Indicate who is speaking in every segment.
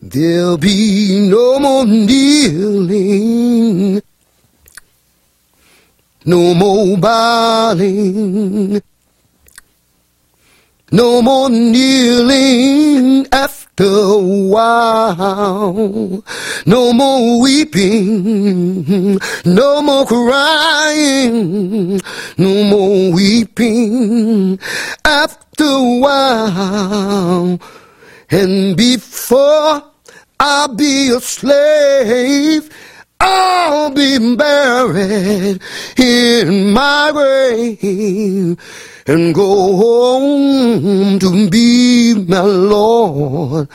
Speaker 1: There'll be no more kneeling, no more bowing, no more kneeling after a while, no more weeping, no more crying, no more weeping after a while. And before I'll be a slave, I'll be buried in my grave and go home to be my Lord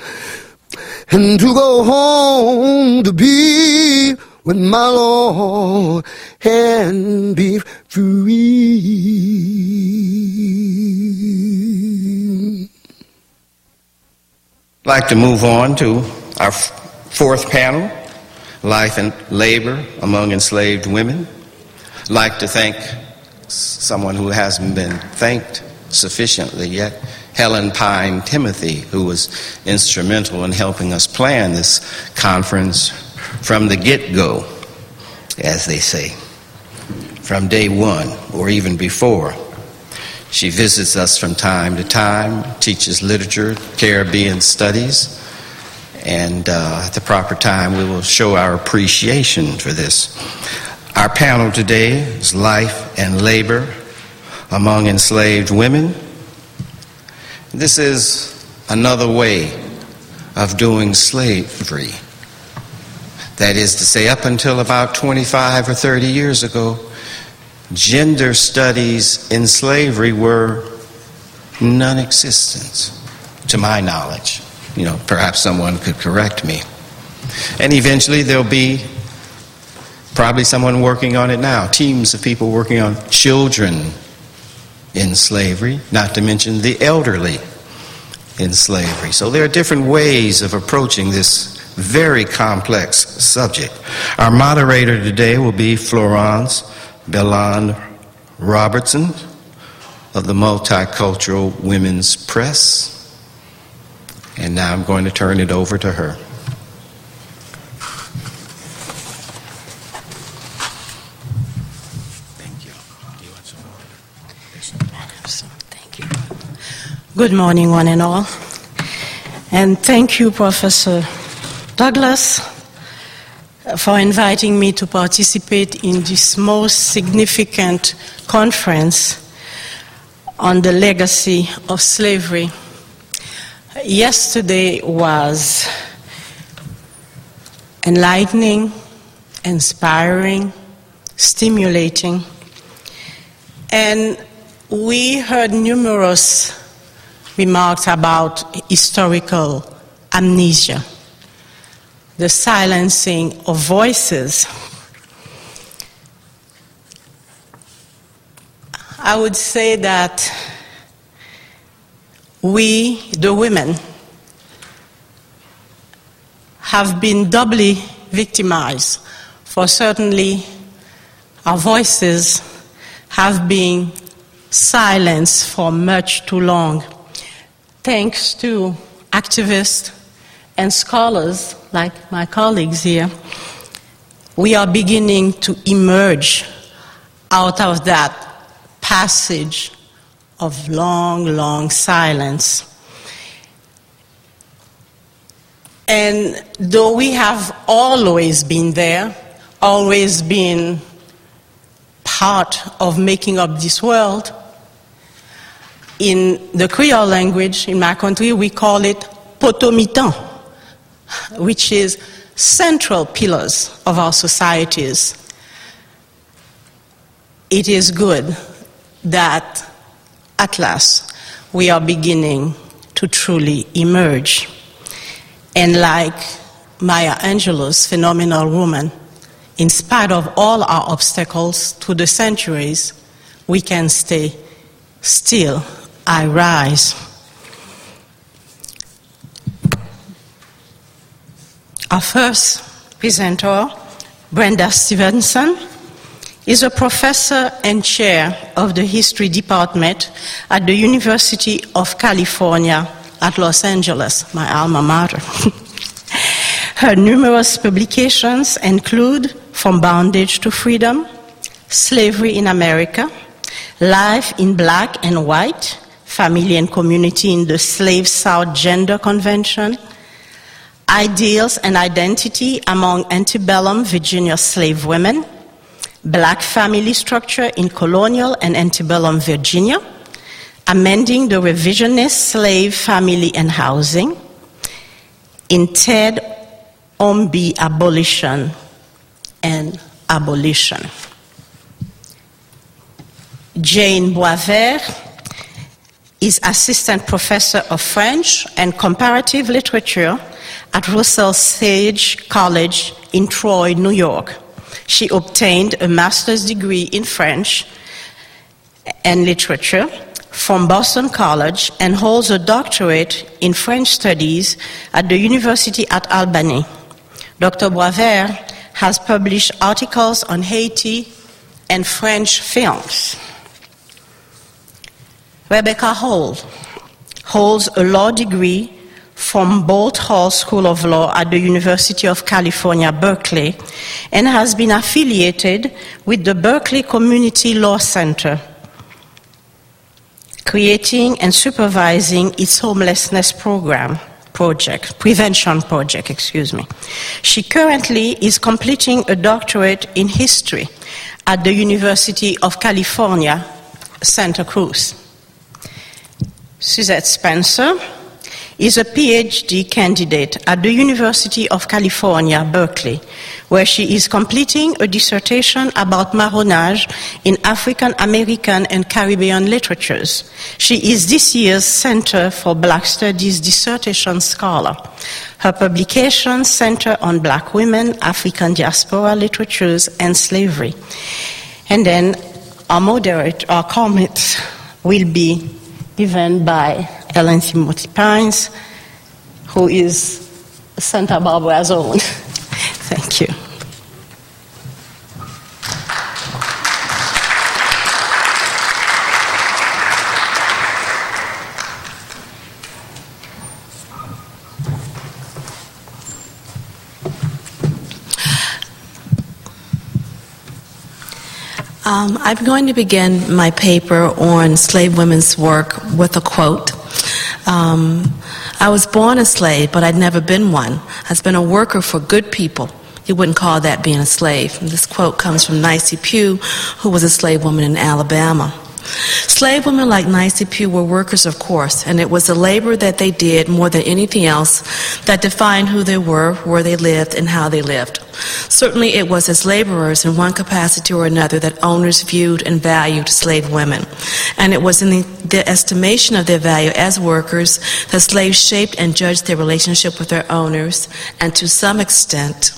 Speaker 1: and to go home to be with my Lord and be free.
Speaker 2: Like to move on to our fourth panel, Life and Labor Among Enslaved Women. I'd like to thank someone who hasn't been thanked sufficiently yet, Helen Pyne Timothy, who was instrumental in helping us plan this conference from the get go, as they say, from day one or even before. She visits us from time to time, teaches literature, Caribbean studies, and uh, at the proper time we will show our appreciation for this. Our panel today is Life and Labor Among Enslaved Women. This is another way of doing slavery. That is to say, up until about 25 or 30 years ago, gender studies in slavery were non existent, to my knowledge. You know, perhaps someone could correct me. And eventually there'll be probably someone working on it now, teams of people working on children in slavery, not to mention the elderly in slavery. So there are different ways of approaching this very complex subject. Our moderator today will be Florence Belland Robertson of the Multicultural Women's Press. And now I'm going to turn it over to her. Thank you. Do you want some more?
Speaker 3: Thank you. Good morning, one and all. And thank you, Professor Douglas, for inviting me to participate in this most significant conference on the legacy of slavery. Yesterday was enlightening, inspiring, stimulating, and we heard numerous remarks about historical amnesia, the silencing of voices. I would say that we, the women, have been doubly victimized, for certainly our voices have been silenced for much too long. Thanks to activists and scholars like my colleagues here, we are beginning to emerge out of that passage of long, long silence. And though we have always been there, always been part of making up this world, in the Creole language in my country, we call it potomitan, which is central pillars of our societies. It is good that at last we are beginning to truly emerge. And like Maya Angelou's phenomenal woman, in spite of all our obstacles through the centuries, we can stay still. I rise. Our first presenter, Brenda Stevenson, is a professor and chair of the history department at the University of California at Los Angeles, my alma mater. Her numerous publications include From Bondage to Freedom, Slavery in America, Life in Black and White, Family and Community in the Slave South Gender Convention, Ideals and Identity Among Antebellum Virginia Slave Women, Black Family Structure in Colonial and Antebellum Virginia, Amending the Revisionist Slave Family and Housing, in Ted Omby Abolition and Abolition. Jane Boisvert is Assistant Professor of French and Comparative Literature at Russell Sage College in Troy, New York. She obtained a master's degree in French and literature from Boston College and holds a doctorate in French studies at the University at Albany. Dr. Boisvert has published articles on Haiti and French films. Rebecca Hall holds a law degree from Boalt Hall School of Law at the University of California, Berkeley, and has been affiliated with the Berkeley Community Law Center, creating and supervising its homelessness program project, prevention project, excuse me. She currently is completing a doctorate in history at the University of California, Santa Cruz. Suzette Spencer is a PhD candidate at the University of California, Berkeley, where she is completing a dissertation about marronage in African American and Caribbean literatures. She is this year's Center for Black Studies dissertation scholar. Her publications center on black women, African diaspora literatures, and slavery. And then our moderate, our comments will be given by Ellen Timothy Pines, who is Santa Barbara's own. Thank you.
Speaker 4: Um, I'm going to begin my paper on slave women's work with a quote. Um, I was born a slave, but I'd never been one. I've been a worker for good people. You wouldn't call that being a slave. And this quote comes from Nicey Pugh, who was a slave woman in Alabama. Slave women like Nicey Pugh were workers, of course, and it was the labor that they did more than anything else that defined who they were, where they lived, and how they lived. Certainly, it was as laborers in one capacity or another that owners viewed and valued slave women. And it was in the, the estimation of their value as workers that slaves shaped and judged their relationship with their owners, and to some extent,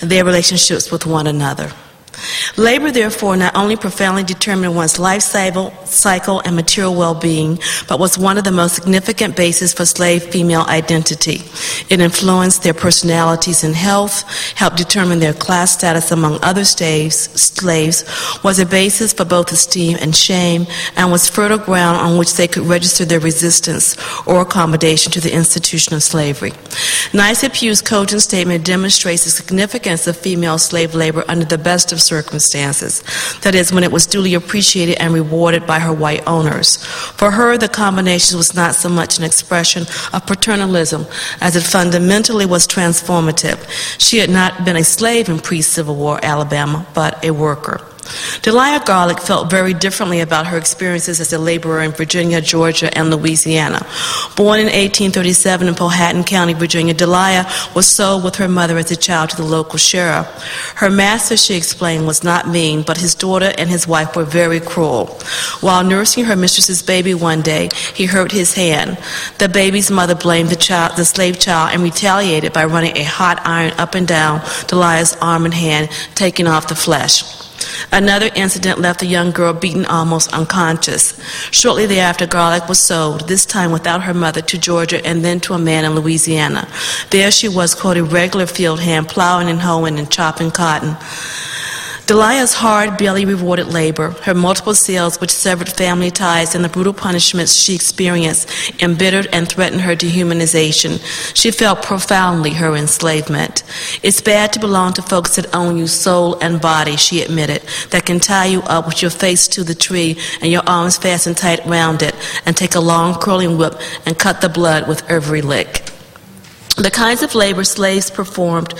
Speaker 4: their relationships with one another. Labor, therefore, not only profoundly determined one's life cycle and material well being, but was one of the most significant bases for slave female identity. It influenced their personalities and health, helped determine their class status among other slaves, slaves, was a basis for both esteem and shame, and was fertile ground on which they could register their resistance or accommodation to the institution of slavery. Nicey Pugh's cogent statement demonstrates the significance of female slave labor under the best of circumstances. That is, when it was duly appreciated and rewarded by her white owners. For her, the combination was not so much an expression of paternalism as it fundamentally was transformative. She had not been a slave in pre Civil War Alabama, but a worker. Delia Garlic felt very differently about her experiences as a laborer in Virginia, Georgia, and Louisiana. Born in 1837 in Powhatan County, Virginia, Delia was sold with her mother as a child to the local sheriff. Her master, she explained, was not mean, but his daughter and his wife were very cruel. While nursing her mistress's baby one day, he hurt his hand. The baby's mother blamed the child, the slave child, and retaliated by running a hot iron up and down Delia's arm and hand, taking off the flesh. Another incident left the young girl beaten almost unconscious. Shortly thereafter, Garlic was sold, this time without her mother, to Georgia and then to a man in Louisiana. There she was, quote, a regular field hand, plowing and hoeing and chopping cotton. Delia's hard, barely rewarded labor, her multiple sales which severed family ties, and the brutal punishments she experienced embittered and threatened her dehumanization. She felt profoundly her enslavement. It's bad to belong to folks that own you soul and body, she admitted, that can tie you up with your face to the tree and your arms fastened tight round it, and take a long curling whip and cut the blood with every lick. The kinds of labor slaves performed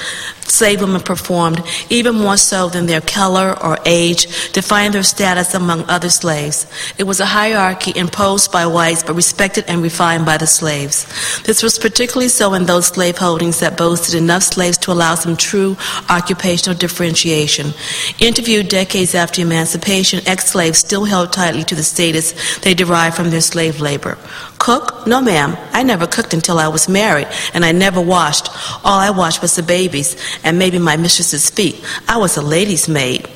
Speaker 4: slave women performed, even more so than their color or age, defined their status among other slaves. It was a hierarchy imposed by whites but respected and refined by the slaves. This was particularly so in those slave holdings that boasted enough slaves to allow some true occupational differentiation. Interviewed decades after emancipation, ex slaves still held tightly to the status they derived from their slave labor. Cook? No, ma'am. I never cooked until I was married, and I never washed. All I washed was the babies and maybe my mistress's feet. I was a lady's maid.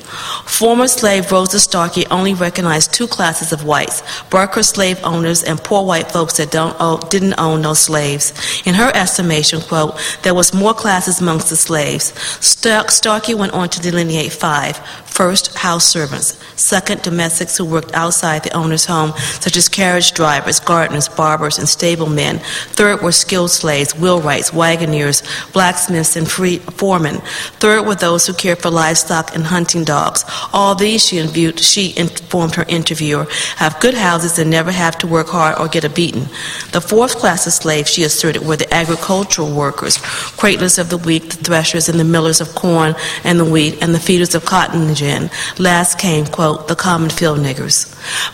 Speaker 4: Former slave Rosa Starkey only recognized two classes of whites worker slave owners and poor white folks that don't didn't own no slaves. In her estimation, quote, there was more classes amongst the slaves. Stark, Starkey went on to delineate five. First, house servants. Second, domestics who worked outside the owner's home, such as carriage drivers, gardeners, barbers, and stablemen. Third were skilled slaves, wheelwrights, wagoners, blacksmiths, and free foremen. Third were those who cared for livestock and hunting dogs. All these, she, she informed her interviewer, have good houses and never have to work hard or get a beating. The fourth class of slaves, she asserted, were the agricultural workers, cradlers of the wheat, the threshers and the millers of corn and the wheat, and the feeders of cotton gin. Last came, quote, the common field niggers.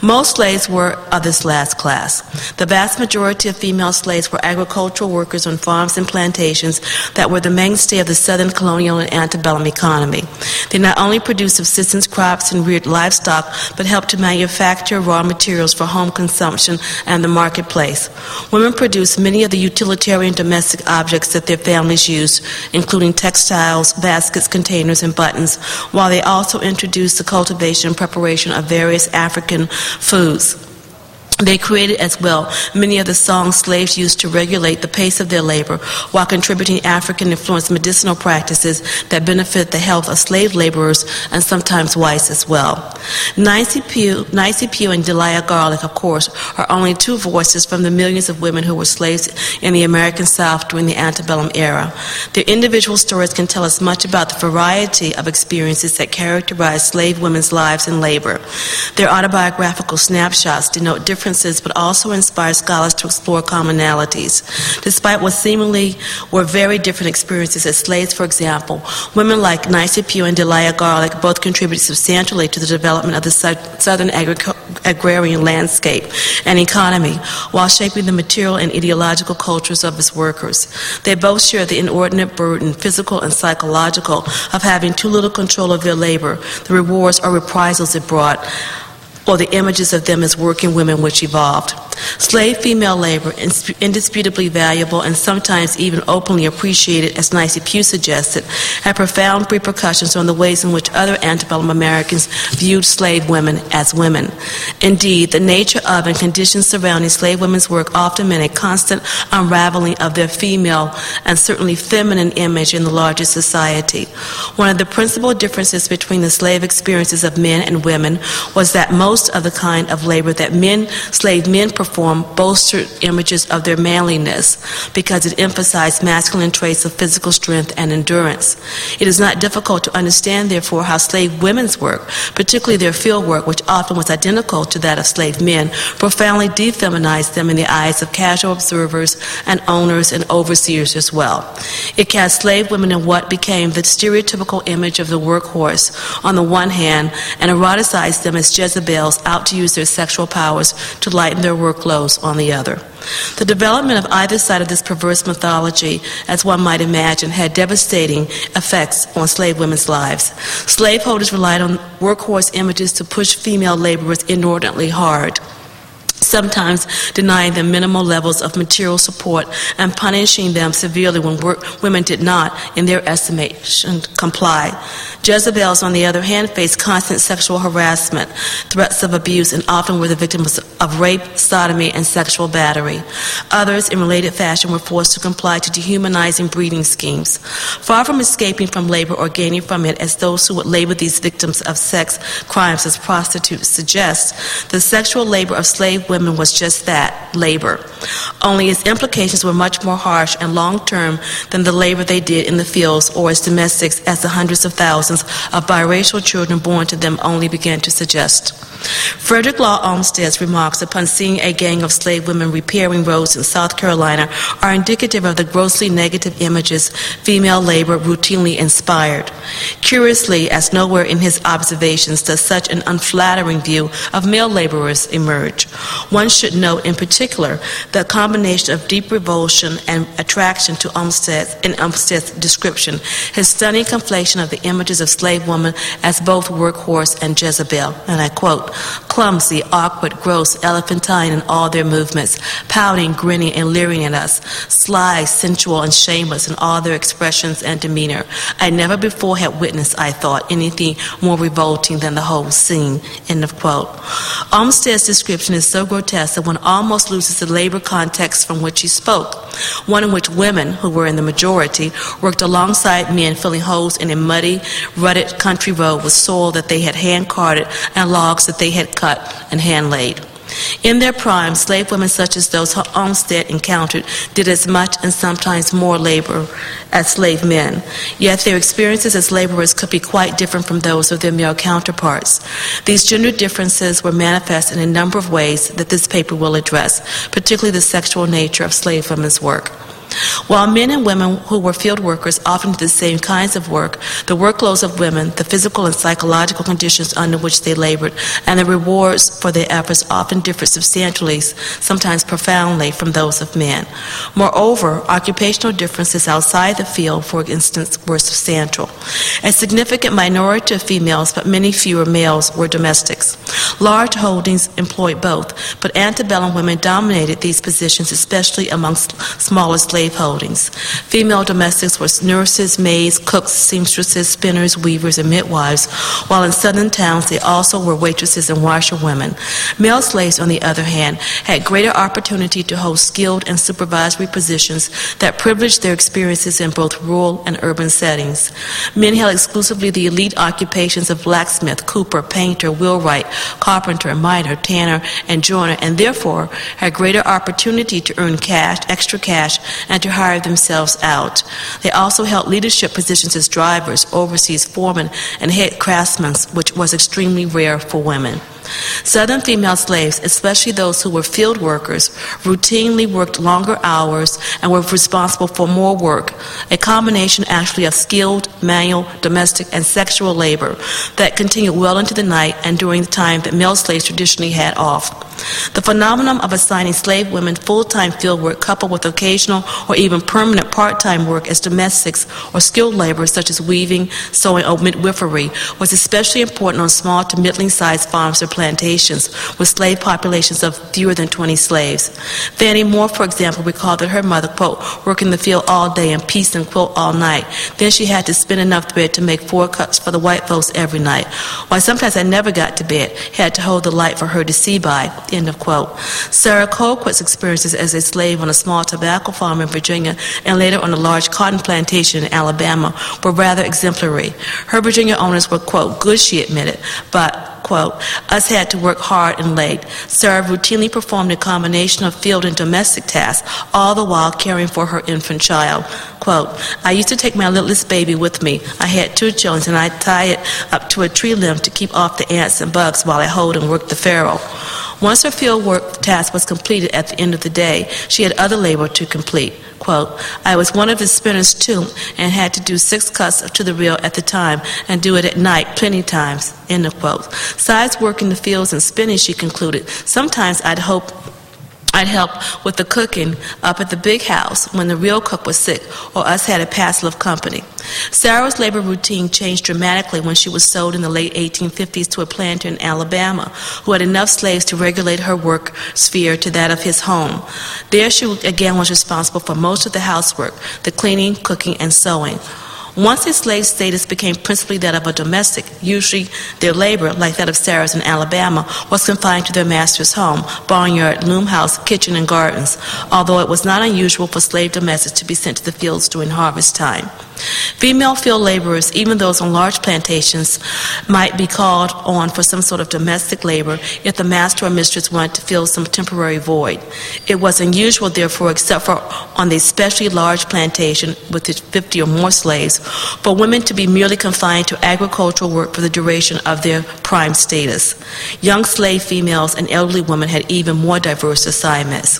Speaker 4: Most slaves were of this last class. The vast majority of female slaves were agricultural workers on farms and plantations that were the mainstay of the southern colonial and antebellum economy. They not only produced subsistence crops and reared livestock, but helped to manufacture raw materials for home consumption and the marketplace. Women produced many of the utilitarian domestic objects that their families used, including textiles, baskets, containers, and buttons, while they also introduced the cultivation and preparation of various African foods. They created as well many of the songs slaves used to regulate the pace of their labor while contributing African influenced medicinal practices that benefit the health of slave laborers and sometimes whites as well. Nicey Pugh and Delia Garlic, of course, are only two voices from the millions of women who were slaves in the American South during the antebellum era. Their individual stories can tell us much about the variety of experiences that characterize slave women's lives and labor. Their autobiographical snapshots denote different differences, but also inspire scholars to explore commonalities. Despite what seemingly were very different experiences as slaves, for example, women like Nicey Pugh and Delia Garlic both contributed substantially to the development of the southern agric- agrarian landscape and economy while shaping the material and ideological cultures of its workers. They both share the inordinate burden, physical and psychological, of having too little control of their labor, the rewards or reprisals it brought or the images of them as working women which evolved. Slave female labor, indisputably valuable and sometimes even openly appreciated, as Nicey Pugh suggested, had profound repercussions on the ways in which other antebellum Americans viewed slave women as women. Indeed, the nature of and conditions surrounding slave women's work often meant a constant unraveling of their female and certainly feminine image in the larger society. One of the principal differences between the slave experiences of men and women was that most of the kind of labor that men, slave men performed bolstered images of their manliness because it emphasized masculine traits of physical strength and endurance. It is not difficult to understand, therefore, how slave women's work, particularly their field work, which often was identical to that of slave men, profoundly defeminized them in the eyes of casual observers and owners and overseers as well. It cast slave women in what became the stereotypical image of the workhorse on the one hand and eroticized them as Jezebels out to use their sexual powers to lighten their workloads on the other. The development of either side of this perverse mythology, as one might imagine, had devastating effects on slave women's lives. Slaveholders relied on workhorse images to push female laborers inordinately hard. Sometimes denying them minimal levels of material support and punishing them severely when work, women did not, in their estimation, comply. Jezebels, on the other hand, faced constant sexual harassment, threats of abuse, and often were the victims of rape, sodomy, and sexual battery. Others, in related fashion, were forced to comply to dehumanizing breeding schemes. Far from escaping from labor or gaining from it, as those who would label these victims of sex crimes as prostitutes suggest, the sexual labor of slave women was just that labor. Only its implications were much more harsh and long term than the labor they did in the fields or as domestics, as the hundreds of thousands of biracial children born to them only began to suggest. Frederick Law Olmsted's remarks upon seeing a gang of slave women repairing roads in South Carolina are indicative of the grossly negative images female labor routinely inspired. Curiously, as nowhere in his observations does such an unflattering view of male laborers emerge. One should note in particular the combination of deep revulsion and attraction to Olmsted's, in Olmsted's description, his stunning conflation of the images of slave women as both workhorse and Jezebel. And I quote, clumsy, awkward, gross, elephantine in all their movements, pouting, grinning, and leering at us, sly, sensual, and shameless in all their expressions and demeanor. I never before had witnessed, I thought, anything more revolting than the whole scene. End of quote. Olmsted's description is so grotesque that one almost loses the labor context from which he spoke, one in which women, who were in the majority, worked alongside men filling holes in a muddy, rutted country road with soil that they had hand carted and logs that they had cut and hand laid. In their prime, slave women such as those Olmsted encountered did as much and sometimes more labor as slave men. Yet their experiences as laborers could be quite different from those of their male counterparts. These gender differences were manifest in a number of ways that this paper will address, particularly the sexual nature of slave women's work. While men and women who were field workers often did the same kinds of work, the workloads of women, the physical and psychological conditions under which they labored, and the rewards for their efforts often differed substantially, sometimes profoundly, from those of men. Moreover, occupational differences outside the field, for instance, were substantial. A significant minority of females, but many fewer males, were domestics. Large holdings employed both, but antebellum women dominated these positions, especially amongst smaller slave slave holdings. Female domestics were nurses, maids, cooks, seamstresses, spinners, weavers, and midwives, while in southern towns they also were waitresses and washerwomen. Male slaves, on the other hand, had greater opportunity to hold skilled and supervisory positions that privileged their experiences in both rural and urban settings. Men held exclusively the elite occupations of blacksmith, cooper, painter, wheelwright, carpenter, miner, tanner, and joiner, and therefore had greater opportunity to earn cash, extra cash, and to hire themselves out. They also held leadership positions as drivers, overseas foremen, and head craftsmen, which was extremely rare for women. Southern female slaves, especially those who were field workers, routinely worked longer hours and were responsible for more work, a combination actually of skilled, manual, domestic, and sexual labor that continued well into the night and during the time that male slaves traditionally had off. The phenomenon of assigning slave women full time field work coupled with occasional or even permanent part time work as domestics or skilled labor such as weaving, sewing, or midwifery was especially important on small to middling sized farms or plantations with slave populations of fewer than 20 slaves. Fannie Moore, for example, recalled that her mother, quote, worked in the field all day and pieced and quilt all night. Then she had to spin enough thread to make four cuts for the white folks every night. Why, sometimes I never got to bed, had to hold the light for her to see by, end of quote. Sarah Colquitt's experiences as a slave on a small tobacco farm in Virginia and later on a large cotton plantation in Alabama were rather exemplary. Her Virginia owners were, quote, good, she admitted, but quote, us had to work hard and late. Sarah routinely performed a combination of field and domestic tasks, all the while caring for her infant child. Quote, I used to take my littlest baby with me. I had two children, and I'd tie it up to a tree limb to keep off the ants and bugs while I hold and worked the farrow. Once her field work task was completed at the end of the day, she had other labor to complete. Quote, I was one of the spinners too and had to do six cuts to the reel at the time and do it at night plenty times. End of quote. Besides working the fields and spinning, she concluded, sometimes I'd hope I'd help with the cooking up at the big house when the real cook was sick or us had a passel of company. Sarah's labor routine changed dramatically when she was sold in the late 1850s to a planter in Alabama who had enough slaves to regulate her work sphere to that of his home. There she again was responsible for most of the housework, the cleaning, cooking, and sewing. Once a slave status became principally that of a domestic, usually their labor, like that of Sarah's in Alabama, was confined to their master's home, barnyard, loom house, kitchen, and gardens, although it was not unusual for slave domestics to be sent to the fields during harvest time. Female field laborers, even those on large plantations, might be called on for some sort of domestic labor if the master or mistress wanted to fill some temporary void. It was unusual, therefore, except for on the especially large plantation with 50 or more slaves, for women to be merely confined to agricultural work for the duration of their prime status. Young slave females and elderly women had even more diverse assignments.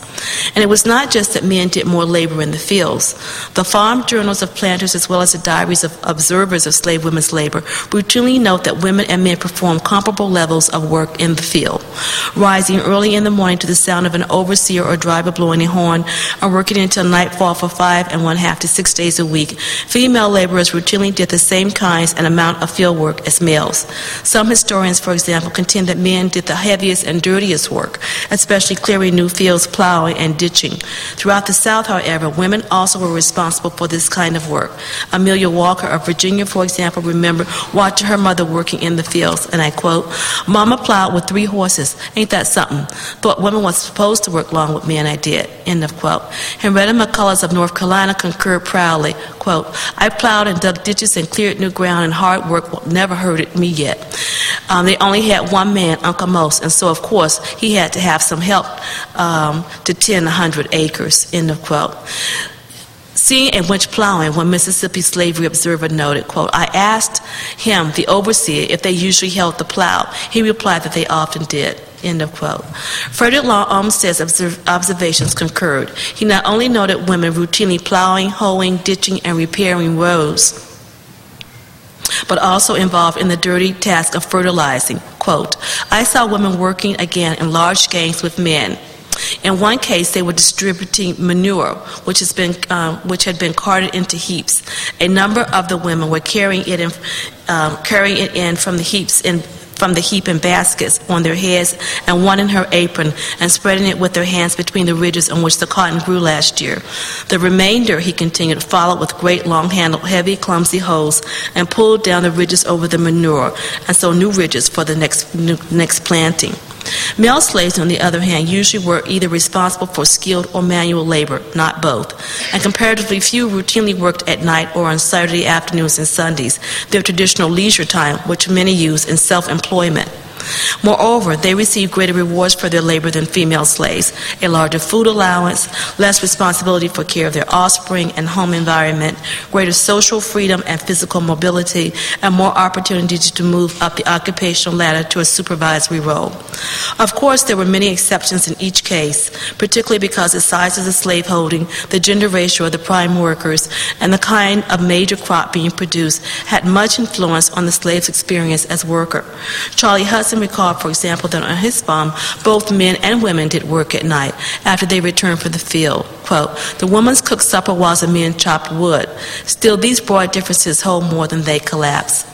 Speaker 4: And it was not just that men did more labor in the fields. The farm journals of planters as well as the diaries of observers of slave women's labor, routinely note that women and men perform comparable levels of work in the field. Rising early in the morning to the sound of an overseer or driver blowing a horn, and working until nightfall for five and one half to six days a week, female laborers routinely did the same kinds and amount of field work as males. Some historians, for example, contend that men did the heaviest and dirtiest work, especially clearing new fields, plowing, and ditching. Throughout the South, however, women also were responsible for this kind of work. Amelia Walker of Virginia, for example, remembered watching her mother working in the fields, and I quote, Mama plowed with three horses. Ain't that something? Thought women was supposed to work long with men, I did. End of quote. Henrietta McCullough of North Carolina concurred proudly, quote, I plowed and dug ditches and cleared new ground, and hard work never hurted me yet. Um, they only had one man, Uncle Mose, and so, of course, he had to have some help um, to tend 100 acres, end of quote. Seeing a winch plowing, one Mississippi Slavery Observer noted, quote, I asked him, the overseer, if they usually held the plow. He replied that they often did. End of quote. Frederick Law Olmsted's observations concurred. He not only noted women routinely plowing, hoeing, ditching, and repairing roads, but also involved in the dirty task of fertilizing. Quote, I saw women working again in large gangs with men in one case, they were distributing manure, which, has been, um, which had been carted into heaps. A number of the women were carrying it in, um, carrying it in from the heaps in from the heap in baskets on their heads and one in her apron and spreading it with their hands between the ridges on which the cotton grew last year. The remainder, he continued, followed with great long handled, heavy, clumsy hoes and pulled down the ridges over the manure and so new ridges for the next, new, next planting. Male slaves, on the other hand, usually were either responsible for skilled or manual labor, not both, and comparatively few routinely worked at night or on Saturday afternoons and Sundays, their traditional leisure time, which many use in self employment. Moreover, they receive greater rewards for their labor than female slaves, a larger food allowance, less responsibility for care of their offspring and home environment, greater social freedom and physical mobility, and more opportunities to move up the occupational ladder to a supervisory role. Of course, there were many exceptions in each case, particularly because the size of the slaveholding, the gender ratio of the prime workers, and the kind of major crop being produced had much influence on the slave's experience as worker. Charlie Hudson Hudson recalled, for example, that on his farm, both men and women did work at night after they returned from the field. Quote, the women's cooked supper while the men chopped wood. Still, these broad differences hold more than they collapse.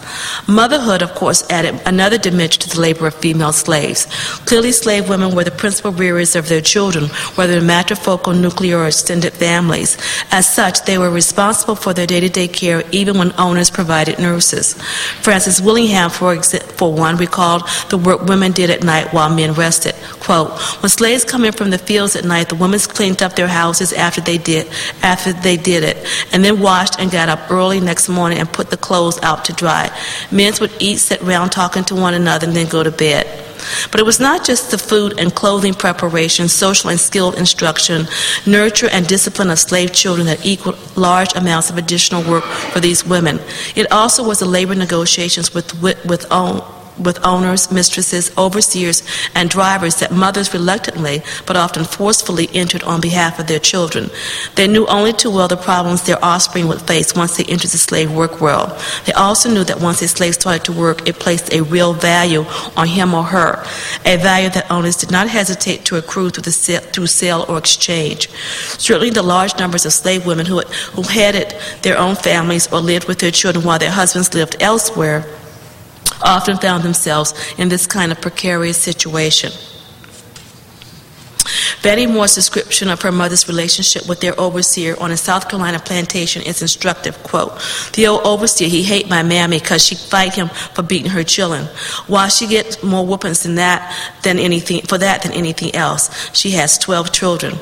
Speaker 4: Motherhood, of course, added another dimension to the labor of female slaves. Clearly, slave women were the principal rearers of their children, whether in matrifocal, nuclear, or extended families. As such, they were responsible for their day to day care even when owners provided nurses. Frances Willingham, for, for one, recalled the work women did at night while men rested. Quote, when slaves come in from the fields at night, the women cleaned up their houses after they did after they did it, and then washed and got up early next morning and put the clothes out to dry. Men would eat, sit round talking to one another, and then go to bed. But it was not just the food and clothing preparation, social and skilled instruction, nurture and discipline of slave children that equaled large amounts of additional work for these women. It also was the labor negotiations with, with, with own, with owners, mistresses, overseers, and drivers that mothers reluctantly but often forcefully entered on behalf of their children. They knew only too well the problems their offspring would face once they entered the slave work world. They also knew that once a slave started to work, it placed a real value on him or her, a value that owners did not hesitate to accrue through, the sale, through sale or exchange. Certainly, the large numbers of slave women who, who headed their own families or lived with their children while their husbands lived elsewhere often found themselves in this kind of precarious situation. Betty Moore's description of her mother's relationship with their overseer on a South Carolina plantation is instructive. Quote, the old overseer, he hate my mammy because she fight him for beating her children. While she gets more whoopings than that than anything for that than anything else. She has 12 children.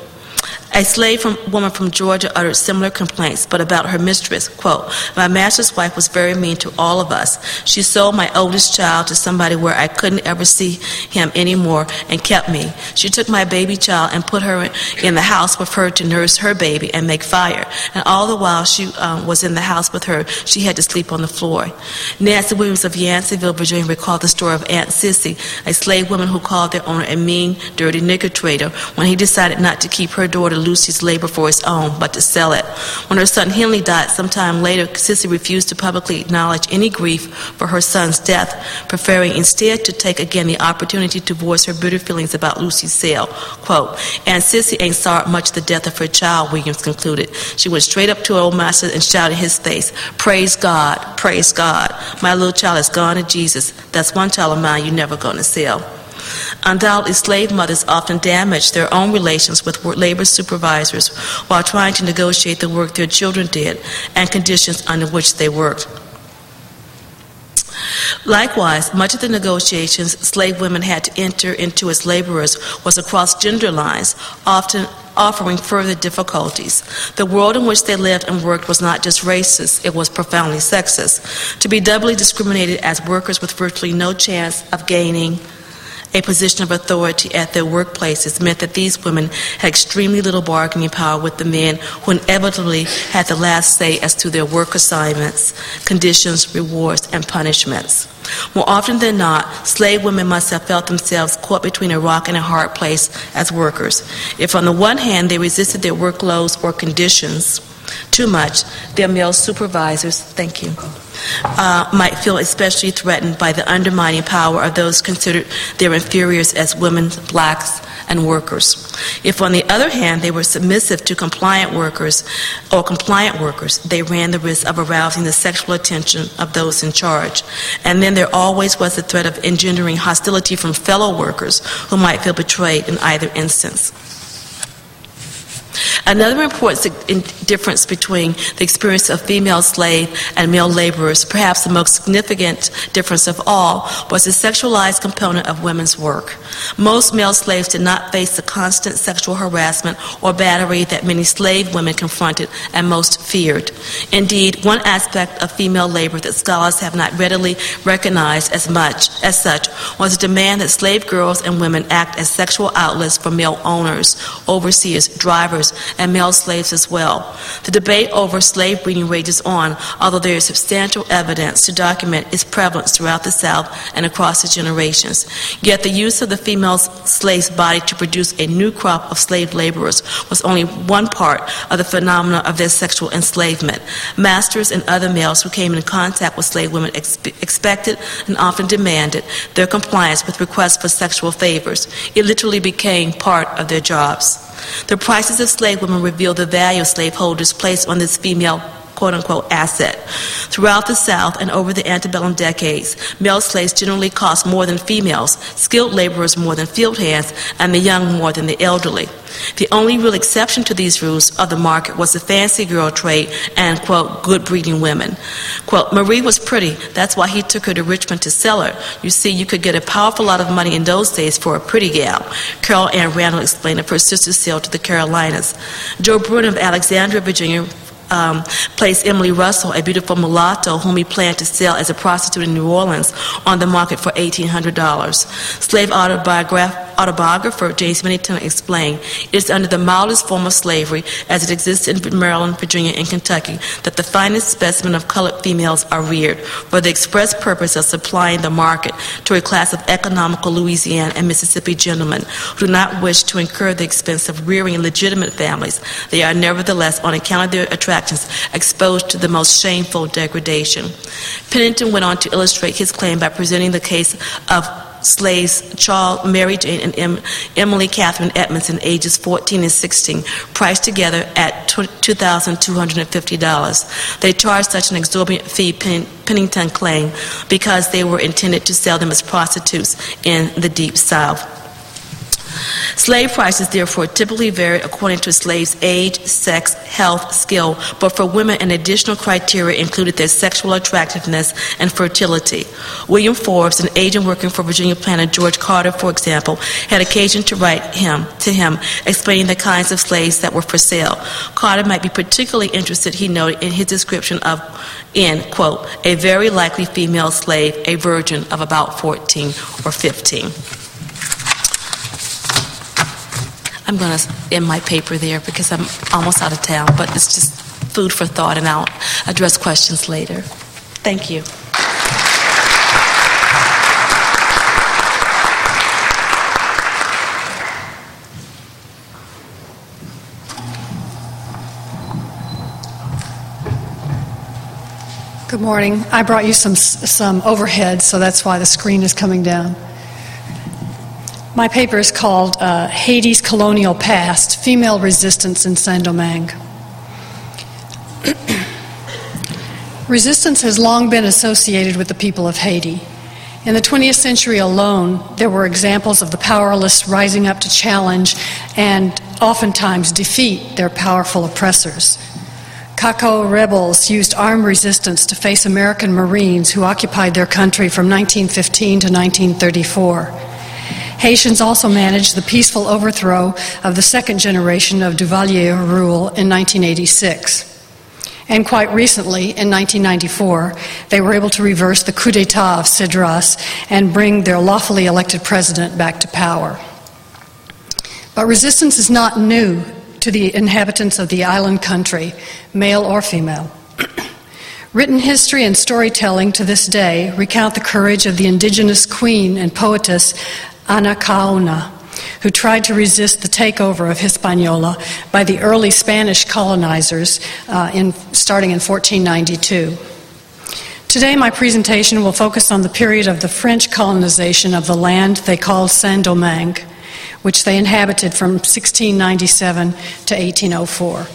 Speaker 4: A slave from, woman from Georgia uttered similar complaints, but about her mistress. Quote, My master's wife was very mean to all of us. She sold my oldest child to somebody where I couldn't ever see him anymore and kept me. She took my baby child and put her in the house with her to nurse her baby and make fire. And all the while she um, was in the house with her, she had to sleep on the floor. Nancy Williams of Yanceyville, Virginia, recalled the story of Aunt Sissy, a slave woman who called their owner a mean, dirty nigger trader when he decided not to keep her daughter Lucy's labor for his own, but to sell it. When her son Henley died sometime later, Sissy refused to publicly acknowledge any grief for her son's death, preferring instead to take again the opportunity to voice her bitter feelings about Lucy's sale. Quote, and Sissy ain't sorry much the death of her child, Williams concluded. She went straight up to her old master and shouted in his face, Praise God, praise God. My little child is gone to Jesus. That's one child of mine you're never going to sell. Undoubtedly, slave mothers often damaged their own relations with labor supervisors while trying to negotiate the work their children did and conditions under which they worked. Likewise, much of the negotiations slave women had to enter into as laborers was across gender lines, often offering further difficulties. The world in which they lived and worked was not just racist, it was profoundly sexist. To be doubly discriminated as workers with virtually no chance of gaining a position of authority at their workplaces meant that these women had extremely little bargaining power with the men who inevitably had the last say as to their work assignments, conditions, rewards, and punishments. More often than not, slave women must have felt themselves caught between a rock and a hard place as workers. If, on the one hand, they resisted their workloads or conditions too much, their male supervisors, thank you, uh, might feel especially threatened by the undermining power of those considered their inferiors as women, blacks, and workers. If, on the other hand, they were submissive to compliant workers or compliant workers, they ran the risk of arousing the sexual attention of those in charge. And then there always was the threat of engendering hostility from fellow workers who might feel betrayed in either instance. Another important difference between the experience of female slave and male laborers, perhaps the most significant difference of all, was the sexualized component of women's work. Most male slaves did not face the constant sexual harassment or battery that many slave women confronted and most feared. Indeed, one aspect of female labor that scholars have not readily recognized as much as such was the demand that slave girls and women act as sexual outlets for male owners, overseers, drivers, and male slaves as well. The debate over slave breeding rages on, although there is substantial evidence to document its prevalence throughout the South and across the generations. Yet the use of the female slave's body to produce a new crop of slave laborers was only one part of the phenomena of their sexual enslavement. Masters and other males who came in contact with slave women expected and often demanded their compliance with requests for sexual favors. It literally became part of their jobs. The prices of slave women reveal the value slaveholders placed on this female quote unquote asset. Throughout the South and over the antebellum decades, male slaves generally cost more than females, skilled laborers more than field hands, and the young more than the elderly. The only real exception to these rules of the market was the fancy girl trade and, quote, good breeding women. Quote, Marie was pretty, that's why he took her to Richmond to sell her. You see, you could get a powerful lot of money in those days for a pretty gal. Carol Ann Randall explained of her sister's sale to the Carolinas. Joe Bruin of Alexandria, Virginia, um, Emily Russell, a beautiful mulatto whom he planned to sell as a prostitute in New Orleans, on the market for $1,800. Slave autobiograph autobiographer James Pennington explained, it is under the mildest form of slavery, as it exists in Maryland, Virginia, and Kentucky, that the finest specimen of colored females are reared for the express purpose of supplying the market to a class of economical Louisiana and Mississippi gentlemen who do not wish to incur the expense of rearing legitimate families. They are nevertheless, on account of their exposed to the most shameful degradation. Pennington went on to illustrate his claim by presenting the case of slaves Charles, Mary Jane, and em- Emily Catherine Edmondson, ages 14 and 16, priced together at $2,250. They charged such an exorbitant fee, Pen- Pennington claimed, because they were intended to sell them as prostitutes in the Deep South. Slave prices, therefore, typically vary according to a slave's age, sex, health, skill, but for women, an additional criteria included their sexual attractiveness and fertility. William Forbes, an agent working for Virginia planter George Carter, for example, had occasion to write him to him explaining the kinds of slaves that were for sale. Carter might be particularly interested, he noted, in his description of in, quote, a very likely female slave, a virgin of about 14 or 15. I'm going to end my paper there because I'm almost out of town, but it's just food for thought, and I'll address questions later. Thank you.
Speaker 5: Good morning. I brought you some some overhead, so that's why the screen is coming down. My paper is called uh, Haiti's Colonial Past Female Resistance in Saint Domingue. Resistance has long been associated with the people of Haiti. In the 20th century alone, there were examples of the powerless rising up to challenge and oftentimes defeat their powerful oppressors. Caco rebels used armed resistance to face American Marines who occupied their country from 1915 to 1934. Haitians also managed the peaceful overthrow of the second generation of Duvalier rule in 1986. And quite recently, in 1994, they were able to reverse the coup d'etat of Cedras and bring their lawfully elected president back to power. But resistance is not new to the inhabitants of the island country, male or female. Written history and storytelling to this day recount the courage of the indigenous queen and poetess Anacaona, who tried to resist the takeover of Hispaniola by the early Spanish colonizers uh, in, starting in 1492. Today, my presentation will focus on the period of the French colonization of the land they called Saint Domingue which they inhabited from 1697 to 1804.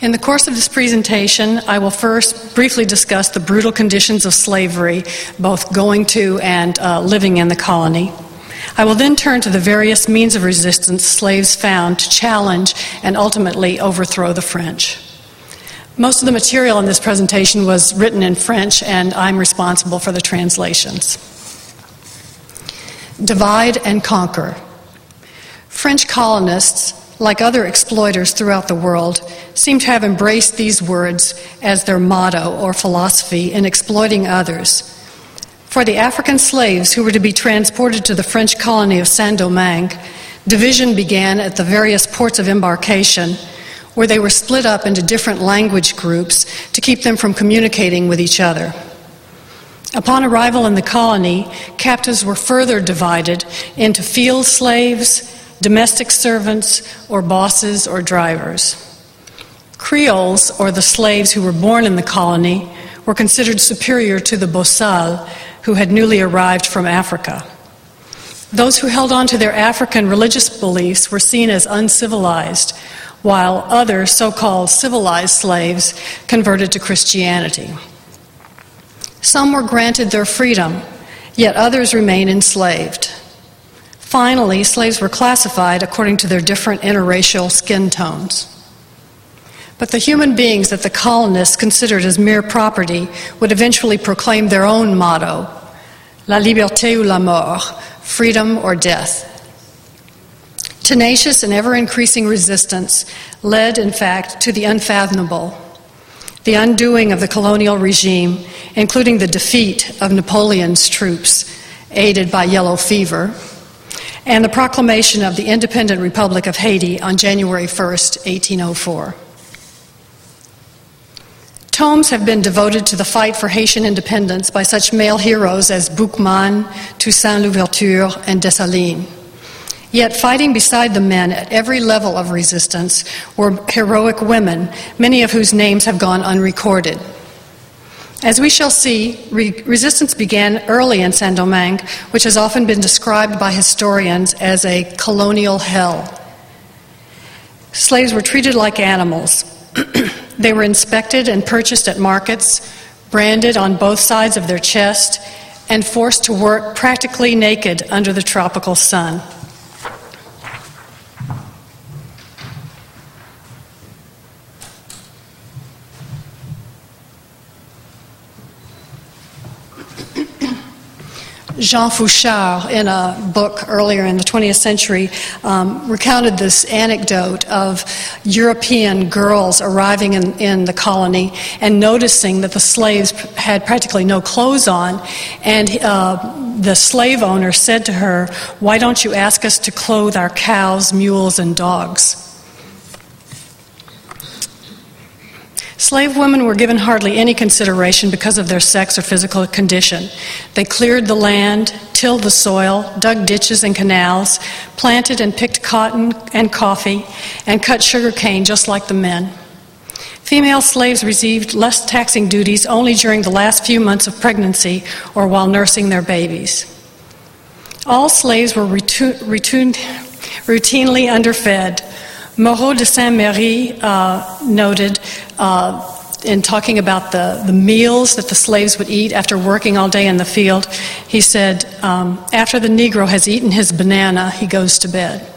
Speaker 5: In the course of this presentation, I will first briefly discuss the brutal conditions of slavery, both going to and uh, living in the colony. I will then turn to the various means of resistance slaves found to challenge and ultimately overthrow the French. Most of the material in this presentation was written in French, and I'm responsible for the translations. Divide and conquer. French colonists, like other exploiters throughout the world, seem to have embraced these words as their motto or philosophy in exploiting others. For the African slaves who were to be transported to the French colony of Saint Domingue, division began at the various ports of embarkation, where they were split up into different language groups to keep them from communicating with each other. Upon arrival in the colony, captives were further divided into field slaves, domestic servants, or bosses or drivers. Creoles, or the slaves who were born in the colony, were considered superior to the Bosal, who had newly arrived from Africa. Those who held on to their African religious beliefs were seen as uncivilized, while other so called civilized slaves converted to Christianity. Some were granted their freedom, yet others remained enslaved. Finally, slaves were classified according to their different interracial skin tones. But the human beings that the colonists considered as mere property would eventually proclaim their own motto La liberté ou la mort, freedom or death. Tenacious and ever increasing resistance led, in fact, to the unfathomable the undoing of the colonial regime, including the defeat of Napoleon's troops, aided by yellow fever and the proclamation of the Independent Republic of Haiti on January 1, 1804. Tomes have been devoted to the fight for Haitian independence by such male heroes as Boukman, Toussaint Louverture, and Dessalines. Yet, fighting beside the men at every level of resistance were heroic women, many of whose names have gone unrecorded. As we shall see, re- resistance began early in Saint Domingue, which has often been described by historians as a colonial hell. Slaves were treated like animals. they were inspected and purchased at markets, branded on both sides of their chest, and forced to work practically naked under the tropical sun. Jean Fouchard, in a book earlier in the 20th century, um, recounted this anecdote of European girls arriving in, in, the colony and noticing that the slaves had practically no clothes on. And uh, the slave owner said to her, Why don't you ask us to clothe our cows, mules, and dogs? Slave women were given hardly any consideration because of their sex or physical condition. They cleared the land, tilled the soil, dug ditches and canals, planted and picked cotton and coffee, and cut sugar cane just like the men. Female slaves received less taxing duties only during the last few months of pregnancy or while nursing their babies. All slaves were routinely underfed Moreau de Saint Méry uh, noted uh, in talking about the, the meals that the slaves would eat after working all day in the field, he said, um, After the Negro has eaten his banana, he goes to bed.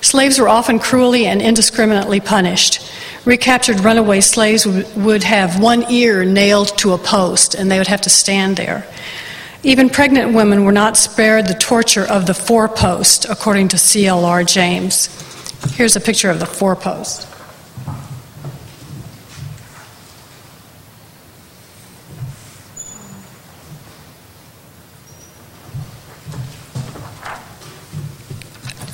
Speaker 5: Slaves were often cruelly and indiscriminately punished. Recaptured runaway slaves would have one ear nailed to a post and they would have to stand there. Even pregnant women were not spared the torture of the four post, according to C.L.R. James. Here's a picture of the four post.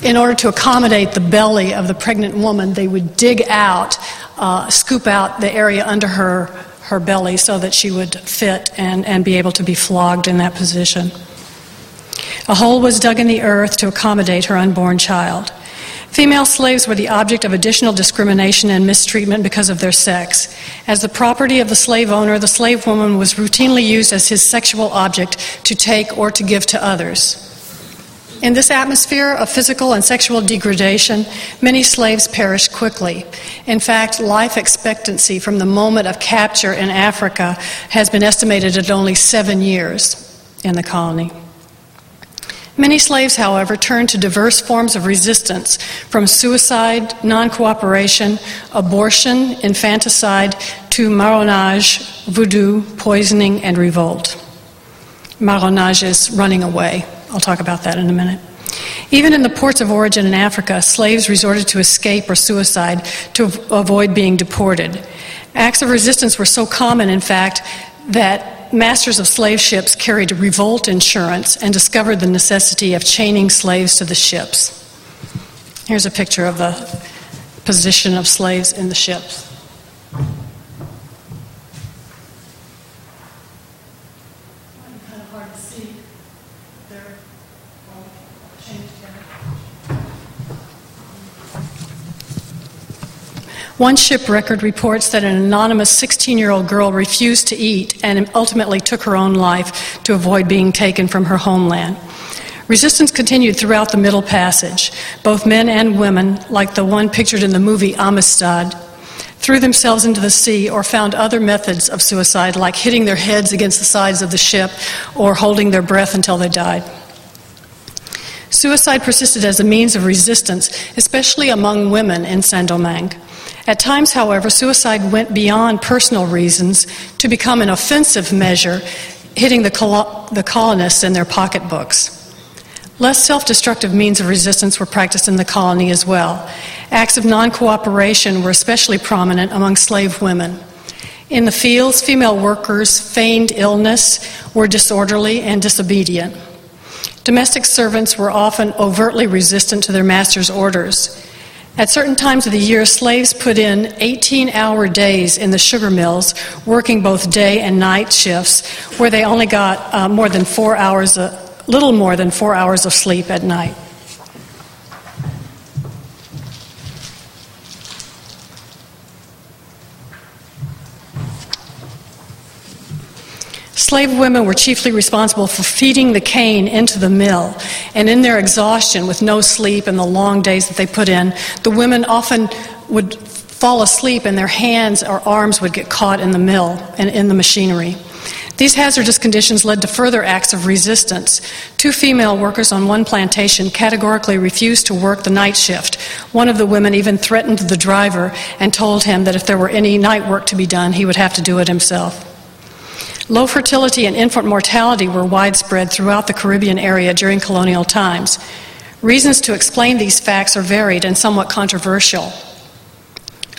Speaker 5: in order to accommodate the belly of the pregnant woman, they would dig out, uh, scoop out the area under her, her belly so that she would fit and, and be able to be flogged in that position. A hole was dug in the earth to accommodate her unborn child. Female slaves were the object of additional discrimination and mistreatment because of their sex. As the property of the slave owner, the slave woman was routinely used as his sexual object to take or to give to others. In this atmosphere of physical and sexual degradation, many slaves perished quickly. In fact, life expectancy from the moment of capture in Africa has been estimated at only seven years in the colony. Many slaves, however, turned to diverse forms of resistance from suicide, non cooperation, abortion, infanticide, to marronage, voodoo, poisoning, and revolt. Marronage is running away. I'll talk about that in a minute. Even in the ports of origin in Africa, slaves resorted to escape or suicide to avoid being deported. Acts of resistance were so common, in fact, that masters of slave ships carried revolt insurance and discovered the necessity of chaining slaves to the ships. Here's a picture of the position of slaves in the ships. One ship record reports that an anonymous 16 year old girl refused to eat and ultimately took her own life to avoid being taken from her homeland. Resistance continued throughout the Middle Passage. Both men and women, like the one pictured in the movie Amistad, threw themselves into the sea or found other methods of suicide, like hitting their heads against the sides of the ship or holding their breath until they died. Suicide persisted as a means of resistance, especially among women in Saint Domingue. At times, however, suicide went beyond personal reasons to become an offensive measure, hitting the, col- the colonists in their pocketbooks. Less self destructive means of resistance were practiced in the colony as well. Acts of non cooperation were especially prominent among slave women. In the fields, female workers feigned illness, were disorderly, and disobedient. Domestic servants were often overtly resistant to their master's orders. At certain times of the year, slaves put in 18 hour days in the sugar mills, working both day and night shifts, where they only got uh, more than four hours, a little more than four hours of sleep at night. Slave women were chiefly responsible for feeding the cane into the mill, and in their exhaustion with no sleep and the long days that they put in, the women often would fall asleep and their hands or arms would get caught in the mill and in the machinery. These hazardous conditions led to further acts of resistance. Two female workers on one plantation categorically refused to work the night shift. One of the women even threatened the driver and told him that if there were any night work to be done, he would have to do it himself. Low fertility and infant mortality were widespread throughout the Caribbean area during colonial times. Reasons to explain these facts are varied and somewhat controversial.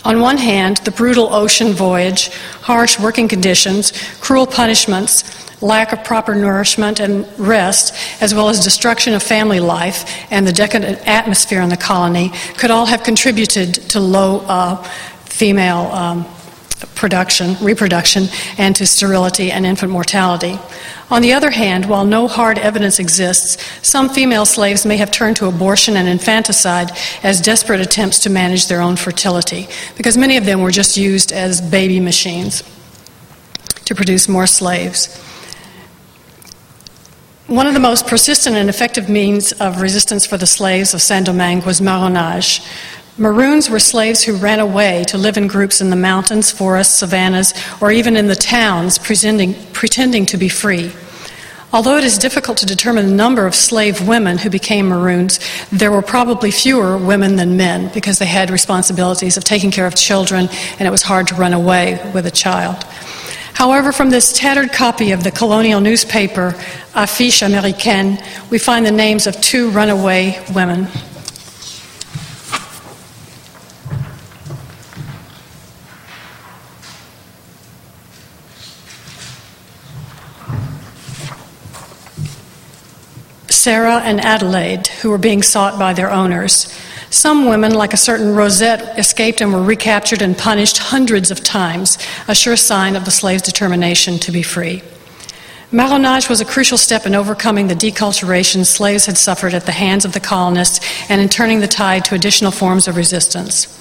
Speaker 5: On one hand, the brutal ocean voyage, harsh working conditions, cruel punishments, lack of proper nourishment and rest, as well as destruction of family life and the decadent atmosphere in the colony, could all have contributed to low uh, female um, production, reproduction, and to sterility and infant mortality. On the other hand, while no hard evidence exists, some female slaves may have turned to abortion and infanticide as desperate attempts to manage their own fertility, because many of them were just used as baby machines to produce more slaves. One of the most persistent and effective means of resistance for the slaves of Saint Domingue was marronage, Maroons were slaves who ran away to live in groups in the mountains, forests, savannas, or even in the towns, pretending, pretending to be free. Although it is difficult to determine the number of slave women who became Maroons, there were probably fewer women than men because they had responsibilities of taking care of children and it was hard to run away with a child. However, from this tattered copy of the colonial newspaper Affiche Américaine, we find the names of two runaway women. Sarah and Adelaide, who were being sought by their owners. Some women, like a certain Rosette, escaped and were recaptured and punished hundreds of times, a sure sign of the slave's determination to be free. Marronage was a crucial step in overcoming the deculturation slaves had suffered at the hands of the colonists and in turning the tide to additional forms of resistance.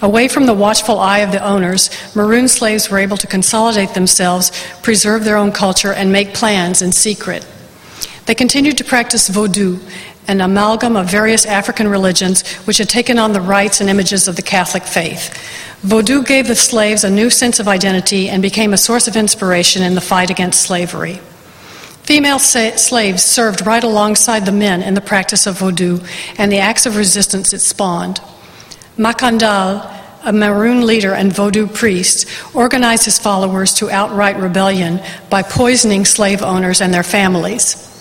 Speaker 5: Away from the watchful eye of the owners, maroon slaves were able to consolidate themselves, preserve their own culture, and make plans in secret. They continued to practice Vodou, an amalgam of various African religions which had taken on the rites and images of the Catholic faith. Vodou gave the slaves a new sense of identity and became a source of inspiration in the fight against slavery. Female sa- slaves served right alongside the men in the practice of Vodou and the acts of resistance it spawned. Macandal, a Maroon leader and Vodou priest, organized his followers to outright rebellion by poisoning slave owners and their families.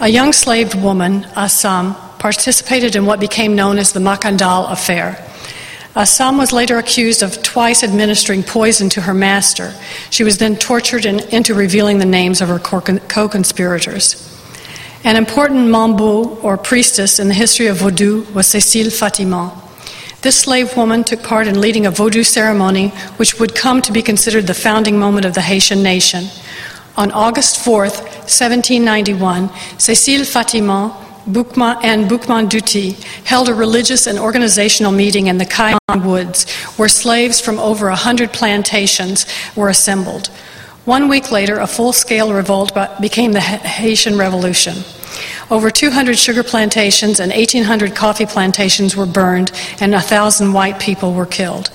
Speaker 5: A young slave woman, Assam, participated in what became known as the Macandal affair. Assam was later accused of twice administering poison to her master. She was then tortured in, into revealing the names of her co conspirators. An important mambo, or priestess, in the history of Vodou was Cécile Fatiman. This slave woman took part in leading a Vodou ceremony which would come to be considered the founding moment of the Haitian nation. On August 4, 1791, Cécile Fatiman Boukman and Boukman Dutty held a religious and organizational meeting in the Caïman Woods, where slaves from over a hundred plantations were assembled. One week later, a full scale revolt became the Haitian Revolution. Over 200 sugar plantations and 1,800 coffee plantations were burned, and 1,000 white people were killed.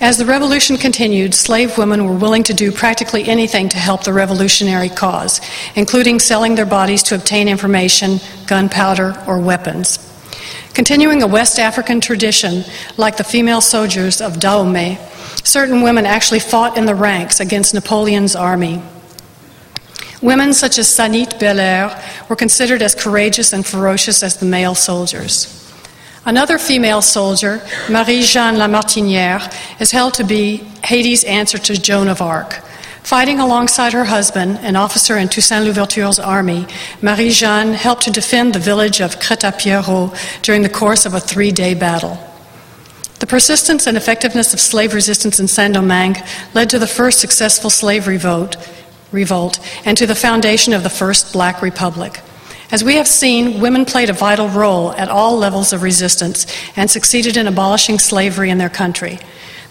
Speaker 5: As the revolution continued, slave women were willing to do practically anything to help the revolutionary cause, including selling their bodies to obtain information, gunpowder, or weapons. Continuing a West African tradition, like the female soldiers of Dahomey, certain women actually fought in the ranks against Napoleon's army. Women such as Sanite Belair were considered as courageous and ferocious as the male soldiers. Another female soldier, Marie Jeanne Lamartinière, is held to be Haiti's answer to Joan of Arc. Fighting alongside her husband, an officer in Toussaint Louverture's army, Marie Jeanne helped to defend the village of Crête-à-Pierrot during the course of a three day battle. The persistence and effectiveness of slave resistance in Saint Domingue led to the first successful slave revolt, revolt and to the foundation of the first Black Republic. As we have seen, women played a vital role at all levels of resistance and succeeded in abolishing slavery in their country.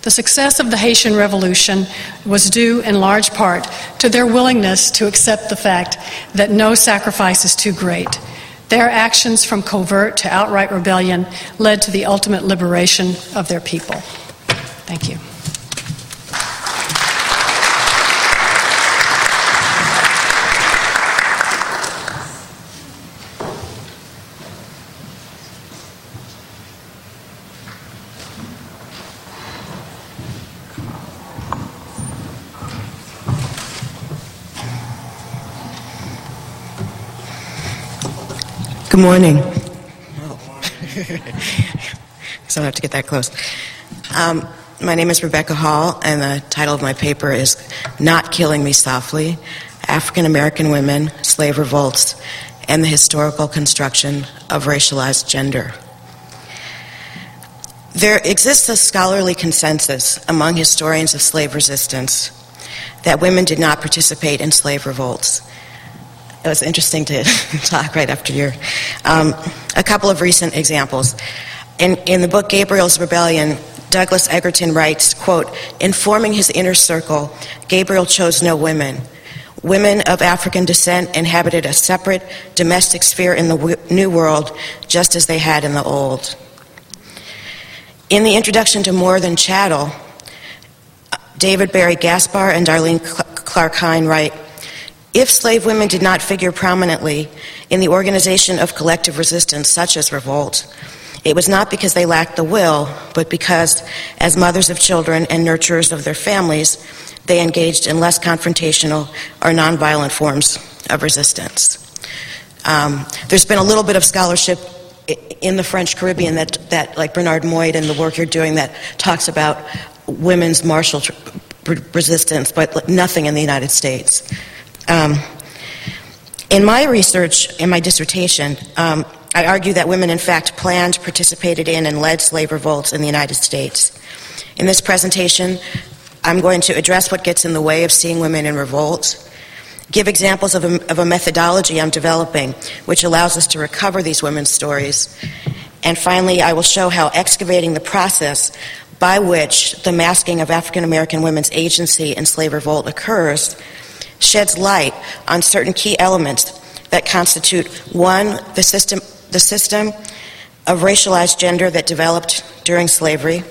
Speaker 5: The success of the Haitian Revolution was due in large part to their willingness to accept the fact that no sacrifice is too great. Their actions from covert to outright rebellion led to the ultimate liberation of their people. Thank you.
Speaker 6: Good morning. so I have to get that close. Um, my name is Rebecca Hall, and the title of my paper is Not Killing Me Softly African American Women, Slave Revolts, and the Historical Construction of Racialized Gender. There exists a scholarly consensus among historians of slave resistance that women did not participate in slave revolts it was interesting to talk right after your. Um, a couple of recent examples. In, in the book Gabriel's Rebellion, Douglas Egerton writes, quote, informing his inner circle, Gabriel chose no women. Women of African descent inhabited a separate domestic sphere in the w- New World, just as they had in the Old. In the introduction to More Than Chattel, David Barry Gaspar and Darlene Clark Hine write, if slave women did not figure prominently in the organization of collective resistance, such as revolt, it was not because they lacked the will, but because, as mothers of children and nurturers of their families, they engaged in less confrontational or nonviolent forms of resistance. Um, there's been a little bit of scholarship in the French Caribbean that, that, like Bernard Moitt and the work you're doing, that talks about women's martial resistance, but nothing in the United States. Um, in my research, in my dissertation, um, I argue that women, in fact, planned, participated in, and led slave revolts in the United States. In this presentation, I'm going to address what gets in the way of seeing women in revolt, give examples of a, of a methodology I'm developing which allows us to recover these women's stories, and finally, I will show how excavating the process by which the masking of African American women's agency in slave revolt occurs sheds light on certain key elements that constitute one, the system, the system of racialized gender that developed during slavery,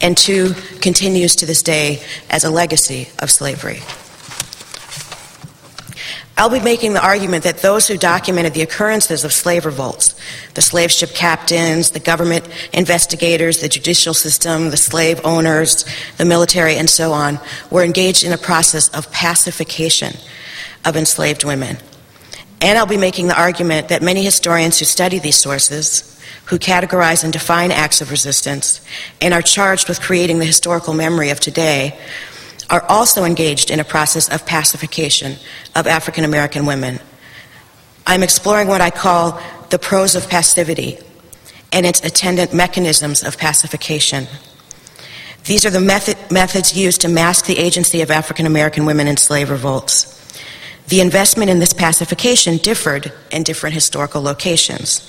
Speaker 6: and two, continues to this day as a legacy of slavery. I'll be making the argument that those who documented the occurrences of slave revolts, the slave ship captains, the government investigators, the judicial system, the slave owners, the military, and so on, were engaged in a process of pacification of enslaved women. And I'll be making the argument that many historians who study these sources, who categorize and define acts of resistance, and are charged with creating the historical memory of today, are also engaged in a process of pacification of African American women. I'm exploring what I call the prose of passivity and its attendant mechanisms of pacification. These are the method, methods used to mask the agency of African American women in slave revolts. The investment in this pacification differed in different historical locations.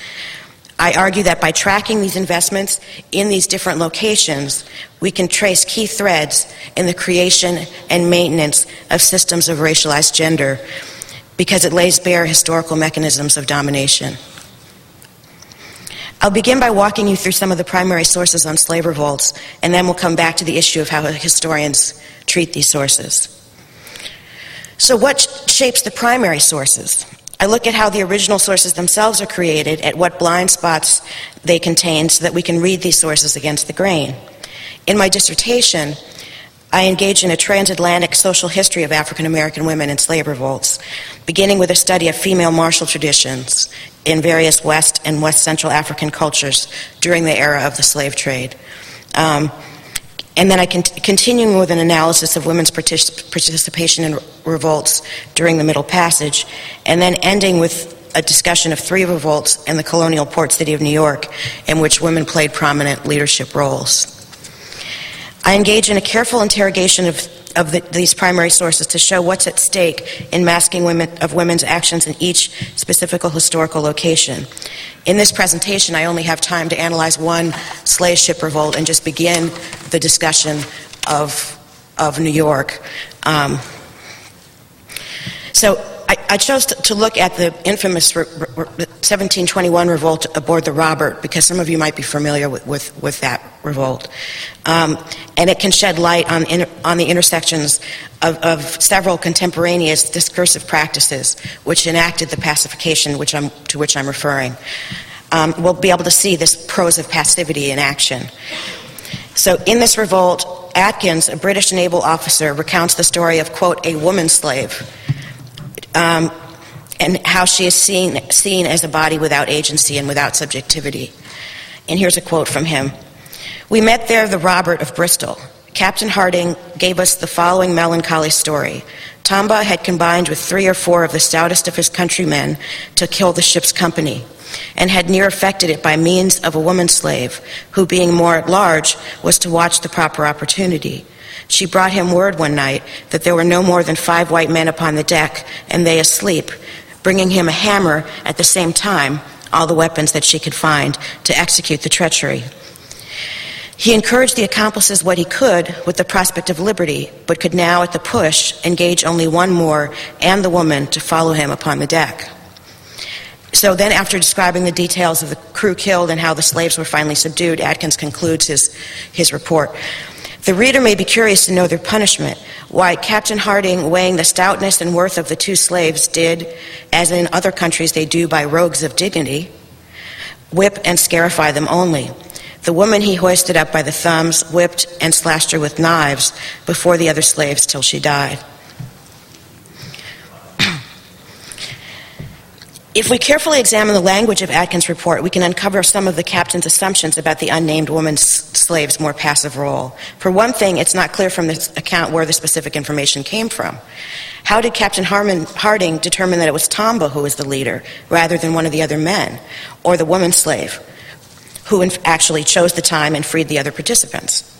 Speaker 6: I argue that by tracking these investments in these different locations, we can trace key threads in the creation and maintenance of systems of racialized gender because it lays bare historical mechanisms of domination. I'll begin by walking you through some of the primary sources on slave revolts, and then we'll come back to the issue of how historians treat these sources. So, what shapes the primary sources? I look at how the original sources themselves are created, at what blind spots they contain, so that we can read these sources against the grain. In my dissertation, I engage in a transatlantic social history of African American women in slave revolts, beginning with a study of female martial traditions in various West and West Central African cultures during the era of the slave trade. Um, And then I can continuing with an analysis of women's partic- participation in revolts during the Middle Passage, and then ending with a discussion of three revolts in the colonial port city of New York in which women played prominent leadership roles. I engage in a careful interrogation of, of the, these primary sources to show what's at stake in masking women, of women's actions in each specific historical location. In this presentation, I only have time to analyze one slave ship revolt and just begin the discussion of, of New York. Um, so I, I, chose to, to, look at the infamous re, re, 1721 revolt aboard the Robert because some of you might be familiar with, with, with that revolt. Um, and it can shed light on, in, on the intersections of, of, several contemporaneous discursive practices which enacted the pacification which to which I'm referring. Um, we'll be able to see this prose of passivity in action. So, in this revolt, Atkins, a British naval officer, recounts the story of, quote, a woman slave, um, and how she is seen, seen as a body without agency and without subjectivity. And here's a quote from him We met there the Robert of Bristol. Captain Harding gave us the following melancholy story. Tamba had combined with three or four of the stoutest of his countrymen to kill the ship's company, and had near effected it by means of a woman slave, who, being more at large, was to watch the proper opportunity. She brought him word one night that there were no more than five white men upon the deck, and they asleep, bringing him a hammer at the same time, all the weapons that she could find, to execute the treachery. He encouraged the accomplices what he could with the prospect of liberty, but could now, at the push, engage only one more and the woman to follow him upon the deck. So then, after describing the details of the crew killed and how the slaves were finally subdued, Atkins concludes his, his report. The reader may be curious to know their punishment, why Captain Harding, weighing the stoutness and worth of the two slaves, did, as in other countries they do by rogues of dignity, whip and scarify them only. The woman he hoisted up by the thumbs, whipped, and slashed her with knives before the other slaves till she died. If we carefully examine the language of Atkins' report, we can uncover some of the captain's assumptions about the unnamed woman's slave's more passive role. For one thing, it's not clear from this account where the specific information came from. How did Captain Harmon, Harding determine that it was Tamba who was the leader rather than one of the other men, or the woman slave? who actually chose the time and freed the other participants.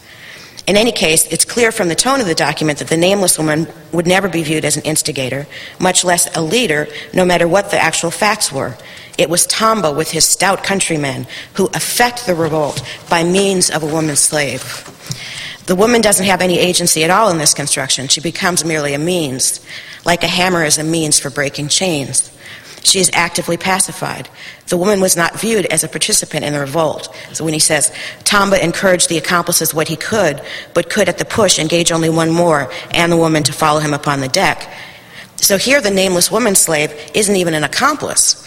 Speaker 6: In any case, it's clear from the tone of the document that the nameless woman would never be viewed as an instigator, much less a leader, no matter what the actual facts were. It was Tamba with his stout countrymen who effect the revolt by means of a woman slave. The woman doesn't have any agency at all in this construction. She becomes merely a means, like a hammer is a means for breaking chains. She is actively pacified. The woman was not viewed as a participant in the revolt. So when he says, Tamba encouraged the accomplices what he could, but could at the push engage only one more and the woman to follow him upon the deck. So here the nameless woman slave isn't even an accomplice,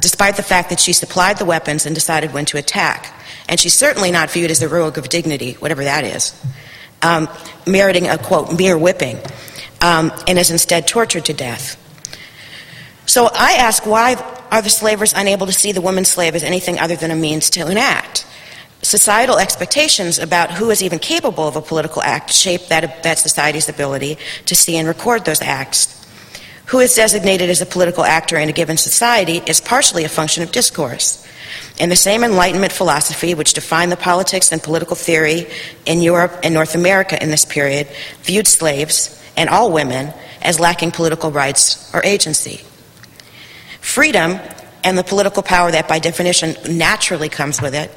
Speaker 6: despite the fact that she supplied the weapons and decided when to attack. And she's certainly not viewed as the rogue of dignity, whatever that is, um, meriting a quote, mere whipping, um, and is instead tortured to death. So I ask why are the slavers unable to see the woman slave as anything other than a means to an act? Societal expectations about who is even capable of a political act shape that, that society's ability to see and record those acts. Who is designated as a political actor in a given society is partially a function of discourse. And the same Enlightenment philosophy which defined the politics and political theory in Europe and North America in this period viewed slaves and all women as lacking political rights or agency. Freedom and the political power that by definition naturally comes with it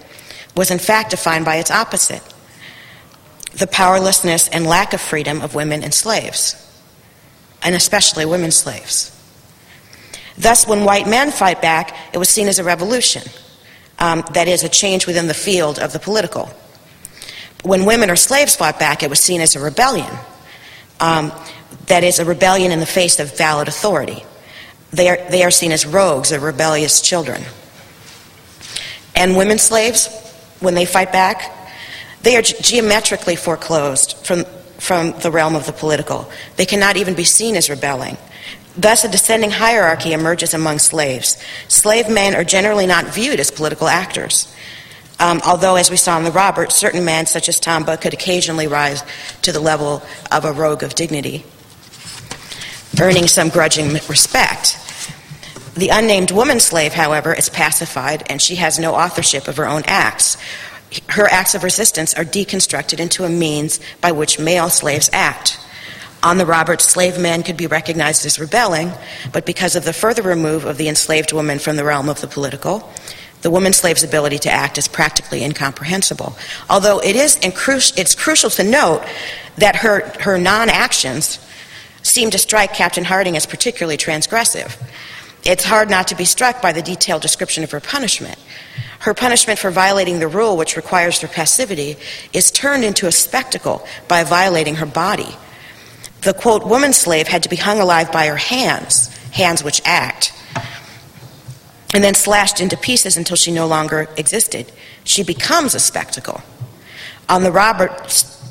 Speaker 6: was in fact defined by its opposite the powerlessness and lack of freedom of women and slaves, and especially women slaves. Thus, when white men fight back, it was seen as a revolution. Um, that is, a change within the field of the political. When women or slaves fought back, it was seen as a rebellion. Um, that is, a rebellion in the face of valid authority. They are, they are seen as rogues or rebellious children. And women slaves, when they fight back, they are geometrically foreclosed from, from the realm of the political. They cannot even be seen as rebelling. Thus, a descending hierarchy emerges among slaves. Slave men are generally not viewed as political actors. Um, although, as we saw in the Robert, certain men, such as Tamba, could occasionally rise to the level of a rogue of dignity, earning some grudging respect. The unnamed woman slave, however, is pacified and she has no authorship of her own acts. Her acts of resistance are deconstructed into a means by which male slaves act. On the Robert, slave men could be recognized as rebelling, but because of the further remove of the enslaved woman from the realm of the political, the woman slave's ability to act is practically incomprehensible. Although it is it's crucial to note that her, her non actions seem to strike Captain Harding as particularly transgressive. It's hard not to be struck by the detailed description of her punishment. Her punishment for violating the rule, which requires her passivity, is turned into a spectacle by violating her body. The quote, woman slave had to be hung alive by her hands, hands which act, and then slashed into pieces until she no longer existed. She becomes a spectacle. On the Robert,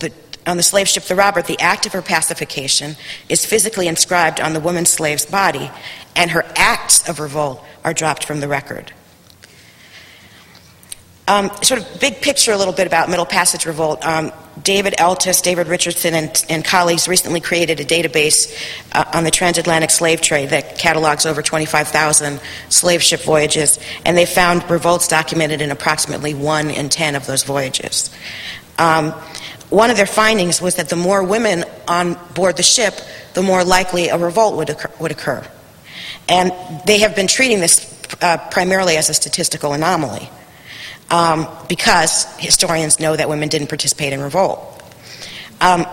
Speaker 6: the, on the slave ship the Robert, the act of her pacification is physically inscribed on the woman slave's body, and her acts of revolt are dropped from the record. Um, sort of big picture a little bit about Middle Passage Revolt. Um, David Eltis, David Richardson, and, and colleagues recently created a database uh, on the transatlantic slave trade that catalogs over 25,000 slave ship voyages, and they found revolts documented in approximately one in 10 of those voyages. Um, one of their findings was that the more women on board the ship, the more likely a revolt would occur. Would occur. And they have been treating this uh, primarily as a statistical anomaly um, because historians know that women didn't participate in revolt. Um,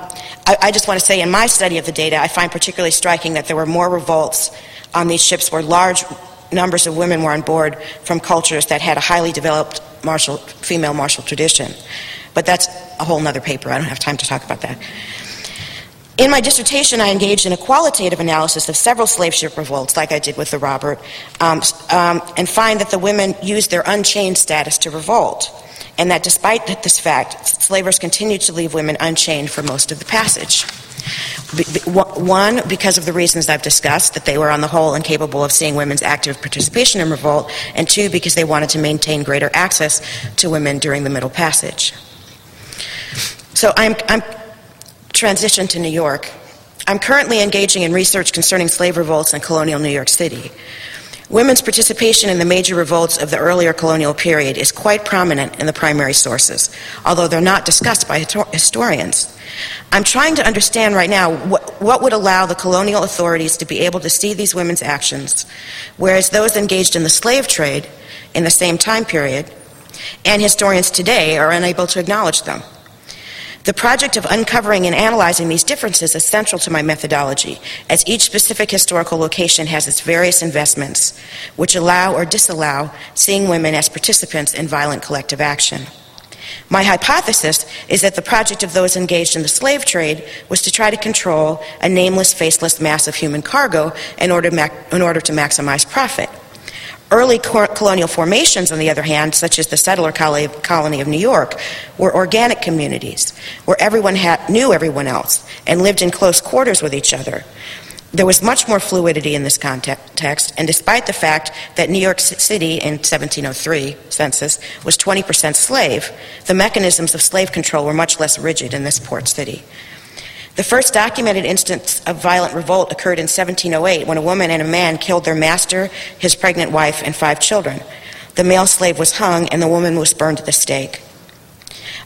Speaker 6: I, I, just want to say, in my study of the data, I find particularly striking that there were more revolts on these ships where large numbers of women were on board from cultures that had a highly developed martial, female martial tradition. But that's a whole other paper. I don't have time to talk about that. In my dissertation, I engaged in a qualitative analysis of several slave ship revolts, like I did with the Robert, um, um, and find that the women used their unchained status to revolt, and that despite this fact, slavers continued to leave women unchained for most of the passage. One, because of the reasons I've discussed, that they were on the whole incapable of seeing women's active participation in revolt, and two, because they wanted to maintain greater access to women during the Middle Passage. So I'm, I'm transition to New York. I'm currently engaging in research concerning slave revolts in colonial New York City. Women's participation in the major revolts of the earlier colonial period is quite prominent in the primary sources, although they're not discussed by historians. I'm trying to understand right now what, what, would allow the colonial authorities to be able to see these women's actions, whereas those engaged in the slave trade in the same time period and historians today are unable to acknowledge them. The project of uncovering and analyzing these differences is central to my methodology, as each specific historical location has its various investments, which allow or disallow seeing women as participants in violent collective action. My hypothesis is that the project of those engaged in the slave trade was to try to control a nameless, faceless mass of human cargo in order, in order to maximize profit. Early colonial formations, on the other hand, such as the settler colony of New York, were organic communities where everyone had, knew everyone else and lived in close quarters with each other. There was much more fluidity in this context, and despite the fact that New York City in 1703 census was 20% slave, the mechanisms of slave control were much less rigid in this port city. The first documented instance of violent revolt occurred in 1708 when a woman and a man killed their master, his pregnant wife, and five children. The male slave was hung and the woman was burned at the stake.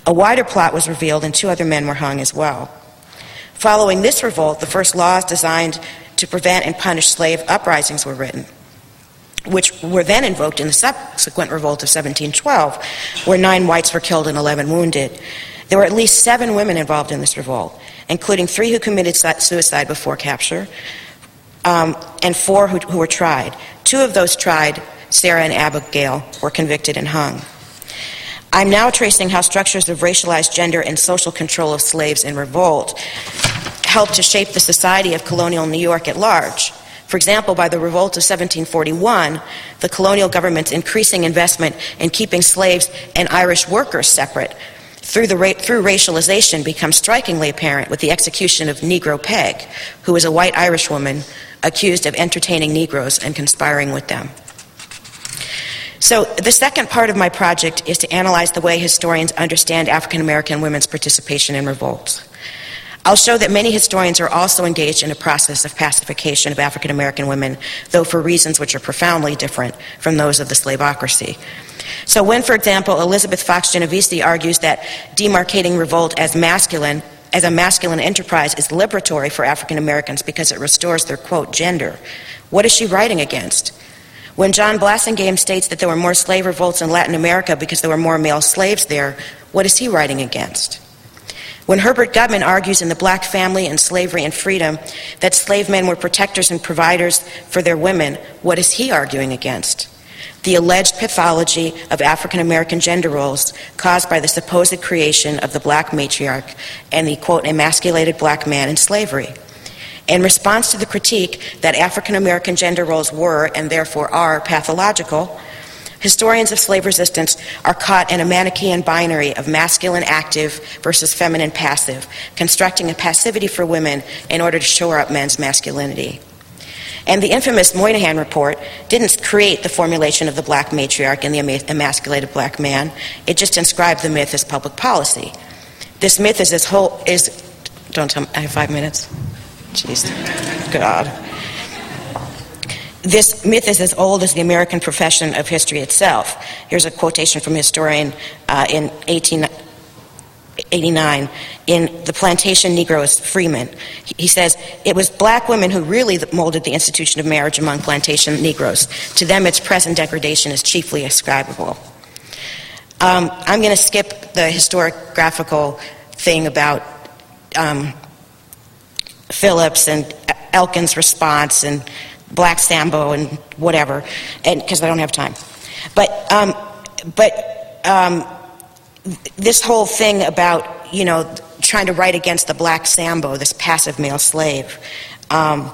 Speaker 6: A wider plot was revealed and two other men were hung as well. Following this revolt, the first laws designed to prevent and punish slave uprisings were written, which were then invoked in the subsequent revolt of 1712, where nine whites were killed and 11 wounded. There were at least seven women involved in this revolt including three who committed suicide before capture, um, and four who, who were tried. Two of those tried, Sarah and Abigail, were convicted and hung. I'm now tracing how structures of racialized gender and social control of slaves in revolt helped to shape the society of colonial New York at large. For example, by the revolt of 1741, the colonial government's increasing investment in keeping slaves and Irish workers separate through, the, through racialization becomes strikingly apparent with the execution of Negro Peg, who was a white Irish woman accused of entertaining Negroes and conspiring with them. So, the second part of my project is to analyze the way historians understand African American women's participation in revolts. I'll show that many historians are also engaged in a process of pacification of African American women, though for reasons which are profoundly different from those of the slavocracy. So, when, for example, Elizabeth Fox Genovese argues that demarcating revolt as masculine as a masculine enterprise is liberatory for African Americans because it restores their quote gender, what is she writing against? When John Blassingame states that there were more slave revolts in Latin America because there were more male slaves there, what is he writing against? When Herbert Gutman argues in The Black Family and Slavery and Freedom that slave men were protectors and providers for their women, what is he arguing against? The alleged pathology of African American gender roles caused by the supposed creation of the black matriarch and the quote emasculated black man in slavery. In response to the critique that African American gender roles were and therefore are pathological, historians of slave resistance are caught in a Manichaean binary of masculine active versus feminine passive, constructing a passivity for women in order to shore up men's masculinity. And the infamous Moynihan Report didn't create the formulation of the black matriarch and the emasculated black man. It just inscribed the myth as public policy. This myth is as whole is. Don't tell me. I have five minutes. Jeez. God. This myth is as old as the American profession of history itself. Here's a quotation from a historian uh, in 1889 in The Plantation Negroes, Freeman. He says, It was black women who really molded the institution of marriage among plantation Negroes. To them, its present degradation is chiefly ascribable. Um, I'm going to skip the historiographical thing about um, Phillips and Elkin's response and Black Sambo and whatever, because I don't have time. But um, but um, this whole thing about you know trying to write against the Black Sambo, this passive male slave. Um,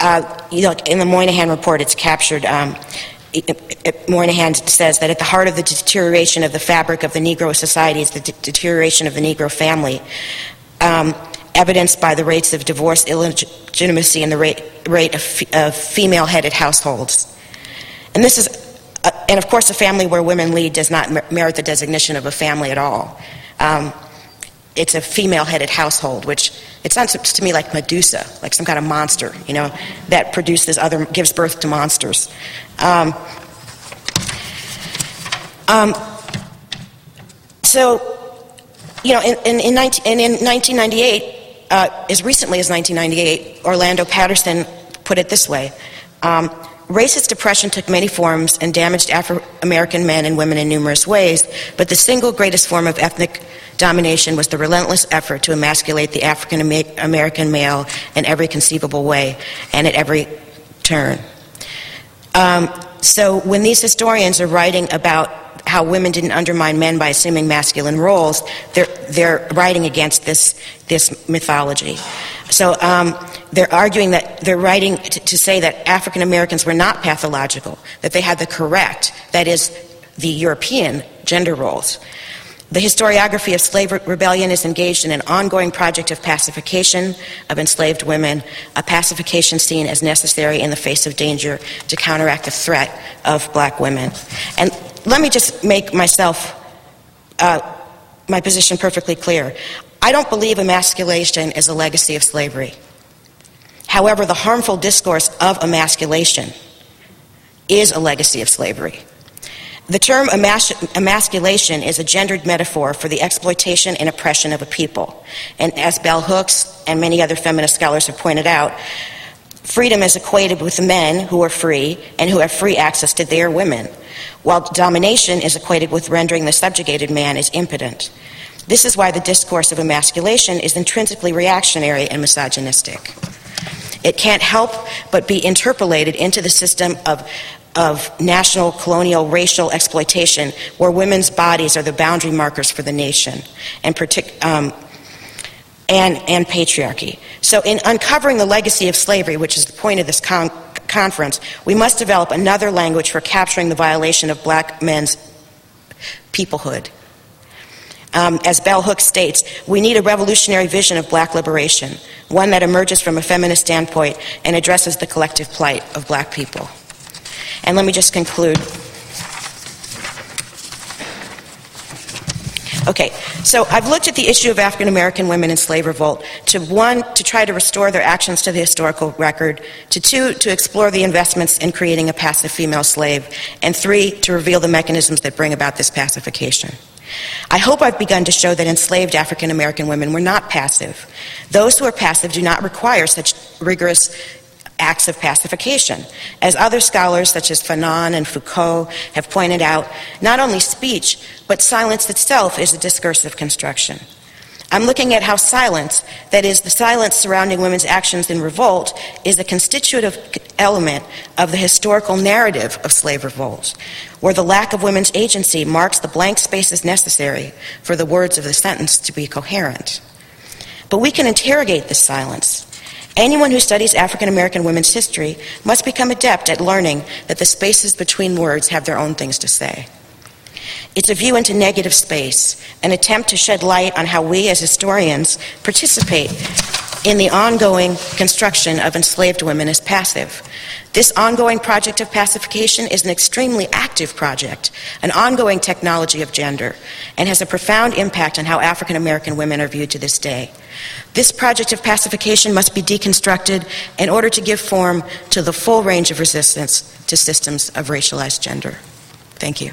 Speaker 6: uh, you know, in the Moynihan report, it's captured. Um, Moynihan says that at the heart of the deterioration of the fabric of the Negro society is the de- deterioration of the Negro family. Um, evidenced by the rates of divorce, illegitimacy, and the rate, rate of, f- of female headed households. And this is, uh, and of course, a family where women lead does not mer- merit the designation of a family at all. Um, it's a female headed household, which it sounds to me like Medusa, like some kind of monster, you know, that produces other, gives birth to monsters. Um, um, so, you know, in, in, in, 19, in 1998, uh, as recently as 1998, Orlando Patterson put it this way um, Racist oppression took many forms and damaged Afro American men and women in numerous ways, but the single greatest form of ethnic domination was the relentless effort to emasculate the African American male in every conceivable way and at every turn. Um, so when these historians are writing about how women didn't undermine men by assuming masculine roles, they're, they're writing against this, this mythology. So um, they're arguing that they're writing to, to say that African Americans were not pathological, that they had the correct, that is, the European gender roles. The historiography of slave rebellion is engaged in an ongoing project of pacification of enslaved women, a pacification seen as necessary in the face of danger to counteract the threat of black women. And let me just make myself, uh, my position perfectly clear. I don't believe emasculation is a legacy of slavery. However, the harmful discourse of emasculation is a legacy of slavery. The term emas- emasculation is a gendered metaphor for the exploitation and oppression of a people. And as Bell Hooks and many other feminist scholars have pointed out, freedom is equated with men who are free and who have free access to their women while domination is equated with rendering the subjugated man as impotent. This is why the discourse of emasculation is intrinsically reactionary and misogynistic. It can't help but be interpolated into the system of, of national, colonial, racial exploitation where women's bodies are the boundary markers for the nation and, partic- um, and, and patriarchy. So, in uncovering the legacy of slavery, which is the point of this con- conference, we must develop another language for capturing the violation of black men's peoplehood. Um, as Bell Hooks states, we need a revolutionary vision of black liberation, one that emerges from a feminist standpoint and addresses the collective plight of black people. And let me just conclude Okay, so I've looked at the issue of African American women in slave revolt to one, to try to restore their actions to the historical record, to two, to explore the investments in creating a passive female slave, and three, to reveal the mechanisms that bring about this pacification. I hope I've begun to show that enslaved African American women were not passive. Those who are passive do not require such rigorous acts of pacification. As other scholars such as Fanon and Foucault have pointed out, not only speech, but silence itself is a discursive construction. I'm looking at how silence, that is, the silence surrounding women's actions in revolt, is a constitutive element of the historical narrative of slave revolt, where the lack of women's agency marks the blank spaces necessary for the words of the sentence to be coherent. But we can interrogate this silence. Anyone who studies African American women's history must become adept at learning that the spaces between words have their own things to say. It's a view into negative space, an attempt to shed light on how we as historians participate in the ongoing construction of enslaved women as passive. This ongoing project of pacification is an extremely active project, an ongoing technology of gender, and has a profound impact on how African American women are viewed to this day. This project of pacification must be deconstructed in order to give form to the full range of resistance to systems of racialized gender. Thank you.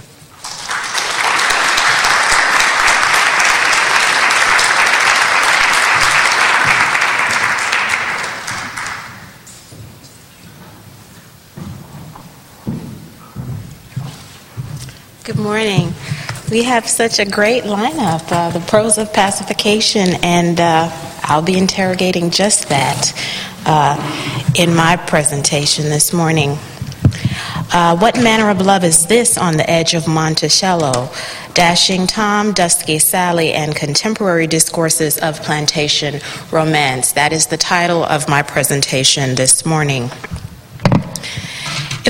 Speaker 7: Good morning. We have such a great lineup uh, the pros of pacification, and uh, I'll be interrogating just that uh, in my presentation this morning. Uh, what manner of love is this on the edge of Monticello? Dashing Tom, Dusky Sally, and Contemporary Discourses of Plantation Romance. That is the title of my presentation this morning.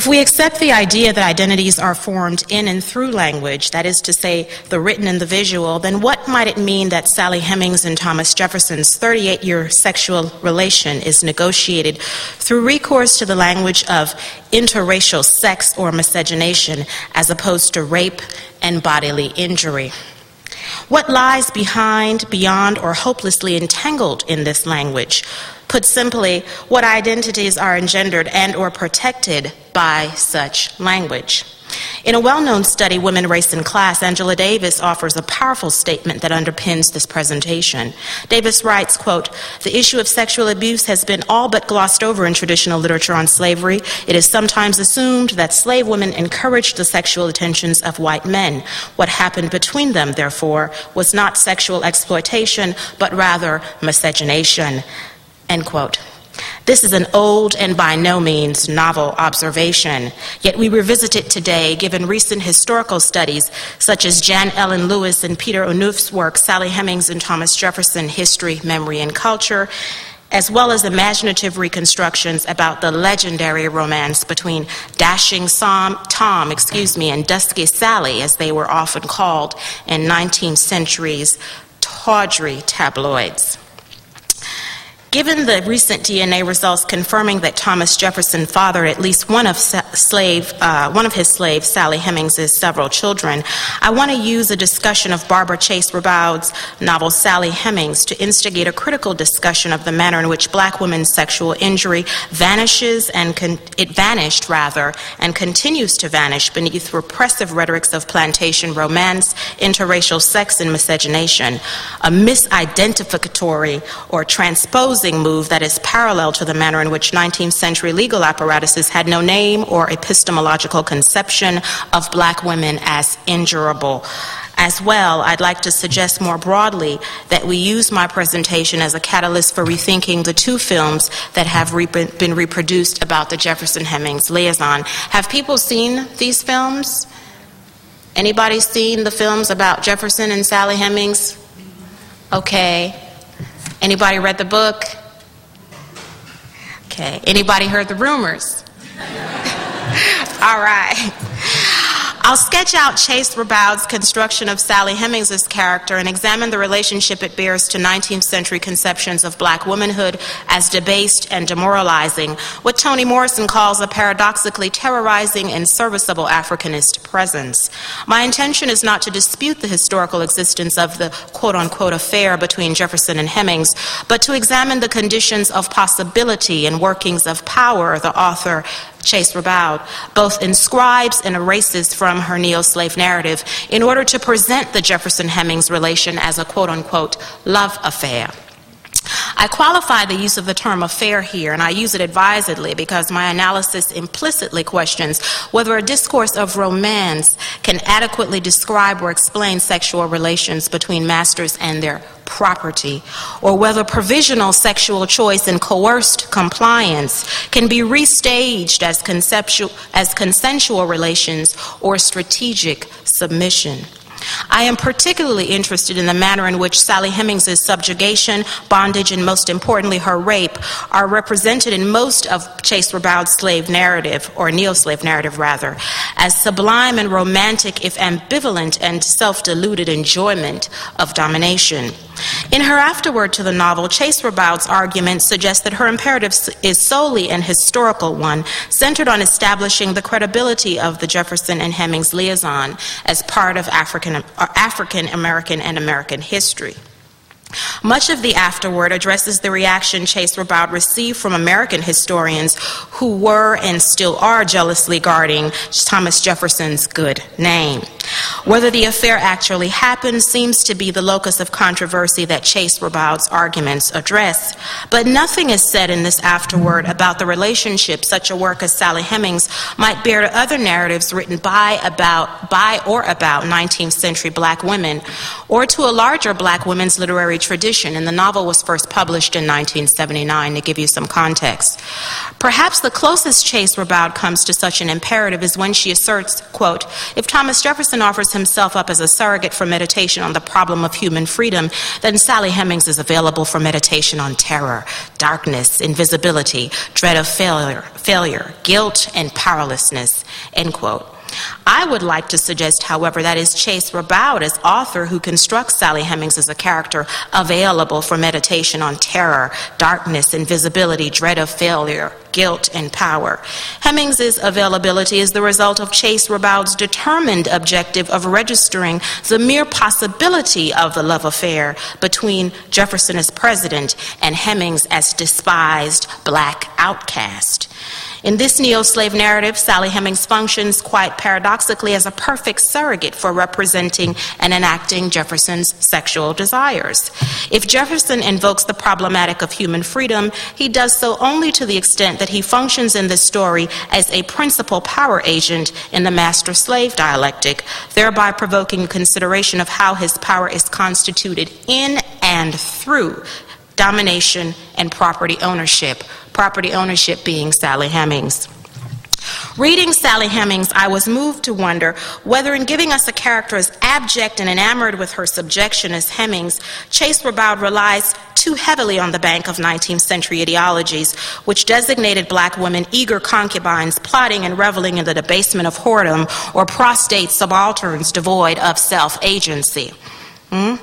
Speaker 7: If we accept the idea that identities are formed in and through language, that is to say, the written and the visual, then what might it mean that Sally Hemings and Thomas Jefferson's 38 year sexual relation is negotiated through recourse to the language of interracial sex or miscegenation as opposed to rape and bodily injury? What lies behind, beyond, or hopelessly entangled in this language? Put simply, what identities are engendered and or protected by such language? In a well-known study, Women, Race, and Class, Angela Davis offers a powerful statement that underpins this presentation. Davis writes, quote, The issue of sexual abuse has been all but glossed over in traditional literature on slavery. It is sometimes assumed that slave women encouraged the sexual attentions of white men. What happened between them, therefore, was not sexual exploitation, but rather miscegenation. End quote. This is an old and by no means novel observation, yet we revisit it today given recent historical studies such as Jan Ellen Lewis and Peter Onuf's work, Sally Hemings and Thomas Jefferson, History, Memory, and Culture, as well as imaginative reconstructions about the legendary romance between Dashing Tom, Tom excuse me, and Dusky Sally, as they were often called in 19th century's tawdry tabloids. Given the recent DNA results confirming that Thomas Jefferson fathered at least one of slave, uh, one of his slaves, Sally Hemings' several children, I want to use a discussion of Barbara Chase Riboud's novel Sally Hemings to instigate a critical discussion of the manner in which black women's sexual injury vanishes and con- it vanished rather and continues to vanish beneath repressive rhetorics of plantation romance, interracial sex, and miscegenation, a misidentificatory or transposed move that is parallel to the manner in which 19th century legal apparatuses had no name or epistemological conception of black women as injurable. As well, I'd like to suggest more broadly that we use my presentation as a catalyst for rethinking the two films that have re- been reproduced about the Jefferson Hemings liaison. Have people seen these films? Anybody seen the films about Jefferson and Sally Hemings? Okay. Anybody read the book? Okay. Anybody heard the rumors? All right. I'll sketch out Chase Riboud's construction of Sally Hemings's character and examine the relationship it bears to 19th century conceptions of black womanhood as debased and demoralizing, what Toni Morrison calls a paradoxically terrorizing and serviceable Africanist presence. My intention is not to dispute the historical existence of the quote unquote affair between Jefferson and Hemings, but to examine the conditions of possibility and workings of power the author Chase Riboud, both inscribes and erases from her neo slave narrative in order to present the Jefferson Hemings relation as a quote unquote love affair. I qualify the use of the term affair here, and I use it advisedly because my analysis implicitly questions whether a discourse of romance can adequately describe or explain sexual relations between masters and their property, or whether provisional sexual choice and coerced compliance can be restaged as, conceptual, as consensual relations or strategic submission. I am particularly interested in the manner in which Sally Hemings' subjugation, bondage, and most importantly, her rape are represented in most of Chase Riboud's slave narrative, or neo slave narrative rather, as sublime and romantic, if ambivalent and self deluded enjoyment of domination. In her afterword to the novel, Chase Riboud's argument suggests that her imperative is solely an historical one, centered on establishing the credibility of the Jefferson and Hemings liaison as part of African, uh, African American and American history. Much of the afterword addresses the reaction Chase Riboud received from American historians who were and still are jealously guarding Thomas Jefferson's good name. Whether the affair actually happened seems to be the locus of controversy that Chase Riboud's arguments address, but nothing is said in this afterword about the relationship such a work as Sally Hemings might bear to other narratives written by about by or about 19th century black women or to a larger black women's literary tradition, and the novel was first published in 1979 to give you some context. Perhaps the closest Chase Riboud comes to such an imperative is when she asserts, quote, if Thomas Jefferson offers himself up as a surrogate for meditation on the problem of human freedom, then Sally Hemings is available for meditation on terror, darkness, invisibility, dread of failure, failure, guilt, and powerlessness, end quote. I would like to suggest, however, that is Chase Riboud as author who constructs Sally Hemings as a character available for meditation on terror, darkness, invisibility, dread of failure, guilt, and power. Hemings's availability is the result of Chase Riboud's determined objective of registering the mere possibility of the love affair between Jefferson as president and Hemings as despised black outcast. In this neo slave narrative, Sally Hemings functions quite paradoxically as a perfect surrogate for representing and enacting Jefferson's sexual desires. If Jefferson invokes the problematic of human freedom, he does so only to the extent that he functions in this story as a principal power agent in the master slave dialectic, thereby provoking consideration of how his power is constituted in and through domination and property ownership, property ownership being Sally Hemings. Reading Sally Hemings, I was moved to wonder whether, in giving us a character as abject and enamored with her subjection as Hemings, Chase Riboud relies too heavily on the bank of 19th century ideologies, which designated black women eager concubines plotting and reveling in the debasement of whoredom or prostrate subalterns devoid of self agency. Hmm?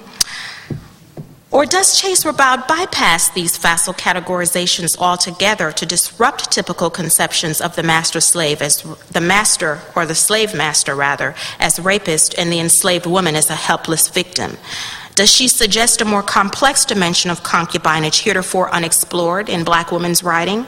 Speaker 7: Or does Chase Riboud bypass these facile categorizations altogether to disrupt typical conceptions of the master slave as the master, or the slave master rather, as rapist and the enslaved woman as a helpless victim? Does she suggest a more complex dimension of concubinage heretofore unexplored in black women's writing?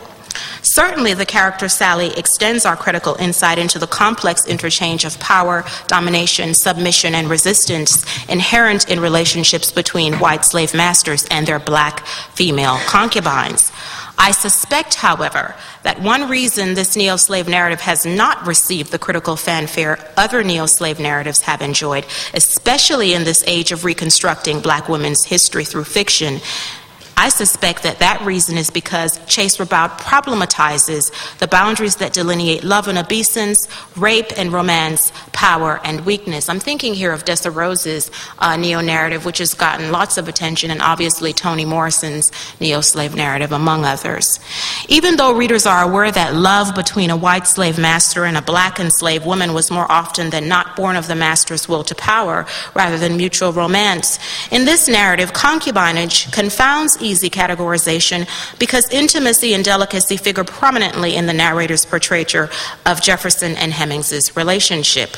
Speaker 7: Certainly, the character Sally extends our critical insight into the complex interchange of power, domination, submission, and resistance inherent in relationships between white slave masters and their black female concubines. I suspect, however, that one reason this neo slave narrative has not received the critical fanfare other neo slave narratives have enjoyed, especially in this age of reconstructing black women's history through fiction, I suspect that that reason is because Chase Riboud problematizes the boundaries that delineate love and obeisance, rape and romance, power and weakness. I'm thinking here of Dessa Rose's uh, neo narrative, which has gotten lots of attention, and obviously Toni Morrison's neo slave narrative, among others. Even though readers are aware that love between a white slave master and a black enslaved woman was more often than not born of the master's will to power rather than mutual romance, in this narrative, concubinage confounds easy categorization because intimacy and delicacy figure prominently in the narrator's portraiture of Jefferson and Hemings's relationship.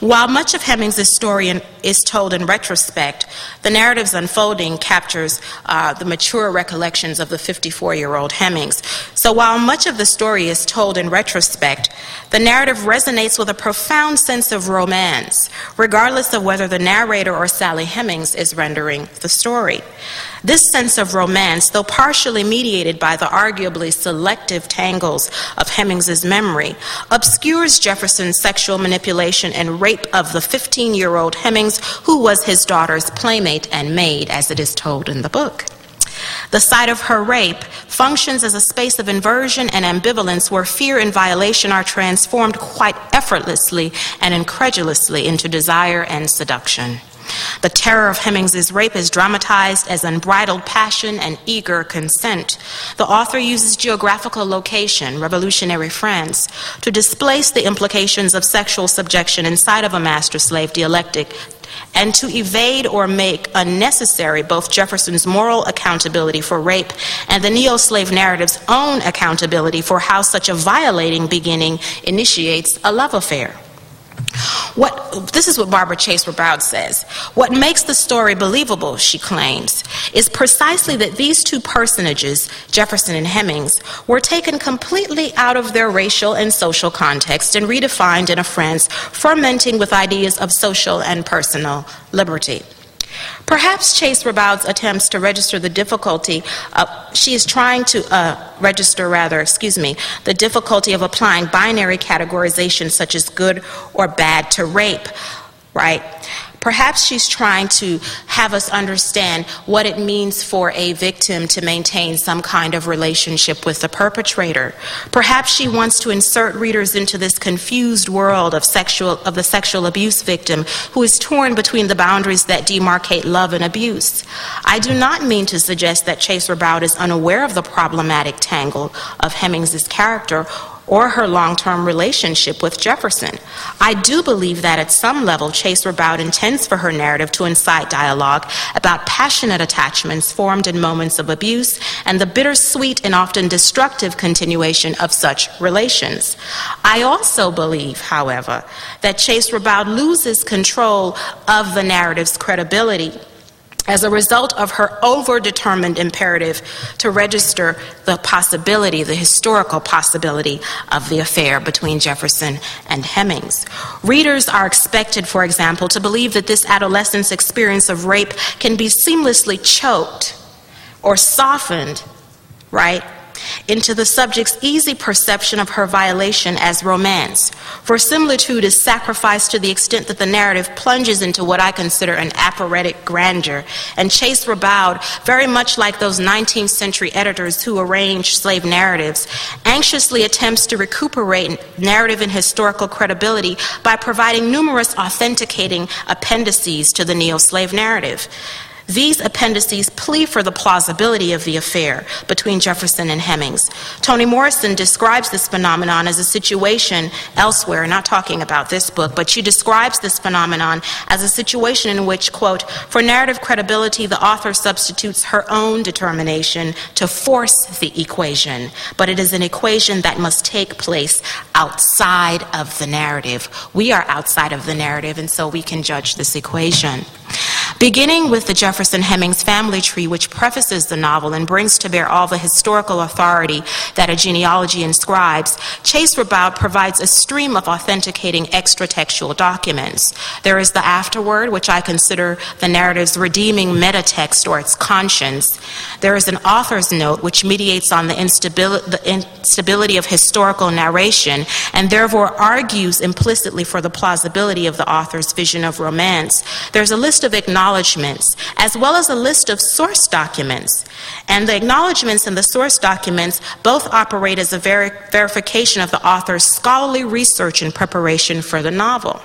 Speaker 7: While much of Hemings' story is told in retrospect, the narrative's unfolding captures uh, the mature recollections of the 54 year old Hemings. So while much of the story is told in retrospect, the narrative resonates with a profound sense of romance, regardless of whether the narrator or Sally Hemings is rendering the story. This sense of romance, though partially mediated by the arguably selective tangles of Hemings's memory, obscures Jefferson's sexual manipulation and rape of the 15 year old Hemings, who was his daughter's playmate and maid, as it is told in the book. The site of her rape functions as a space of inversion and ambivalence where fear and violation are transformed quite effortlessly and incredulously into desire and seduction. The terror of Hemings's rape is dramatized as unbridled passion and eager consent. The author uses geographical location, revolutionary France, to displace the implications of sexual subjection inside of a master slave dialectic and to evade or make unnecessary both Jefferson's moral accountability for rape and the neo slave narrative's own accountability for how such a violating beginning initiates a love affair. What, this is what Barbara Chase Riboud says. What makes the story believable, she claims, is precisely that these two personages, Jefferson and Hemings, were taken completely out of their racial and social context and redefined in a France fermenting with ideas of social and personal liberty. Perhaps Chase Riboud's attempts to register the difficulty, uh, she is trying to uh, register, rather, excuse me, the difficulty of applying binary categorization such as good or bad to rape, right? Perhaps she's trying to have us understand what it means for a victim to maintain some kind of relationship with the perpetrator. Perhaps she wants to insert readers into this confused world of sexual of the sexual abuse victim who is torn between the boundaries that demarcate love and abuse. I do not mean to suggest that Chase Riboud is unaware of the problematic tangle of Hemings's character or her long term relationship with Jefferson. I do believe that at some level, Chase Riboud intends for her narrative to incite dialogue about passionate attachments formed in moments of abuse and the bittersweet and often destructive continuation of such relations. I also believe, however, that Chase Riboud loses control of the narrative's credibility as a result of her over-determined imperative to register the possibility, the historical possibility of the affair between Jefferson and Hemings. Readers are expected, for example, to believe that this adolescent's experience of rape can be seamlessly choked or softened, right, into the subject's easy perception of her violation as romance. For similitude is sacrificed to the extent that the narrative plunges into what I consider an apparatic grandeur. And Chase Riboud, very much like those 19th century editors who arranged slave narratives, anxiously attempts to recuperate narrative and historical credibility by providing numerous authenticating appendices to the neo slave narrative. These appendices plea for the plausibility of the affair between Jefferson and Hemings. Toni Morrison describes this phenomenon as a situation elsewhere, not talking about this book, but she describes this phenomenon as a situation in which, quote, for narrative credibility, the author substitutes her own determination to force the equation, but it is an equation that must take place outside of the narrative. We are outside of the narrative, and so we can judge this equation. Beginning with the Jefferson Hemings family tree, which prefaces the novel and brings to bear all the historical authority that a genealogy inscribes, Chase Riboud provides a stream of authenticating extratextual documents. There is the afterword, which I consider the narrative's redeeming metatext or its conscience. There is an author's note, which mediates on the, the instability of historical narration and therefore argues implicitly for the plausibility of the author's vision of romance. There's a list of acknowledgments, as well as a list of source documents. And the acknowledgments and the source documents both operate as a ver- verification of the author's scholarly research and preparation for the novel.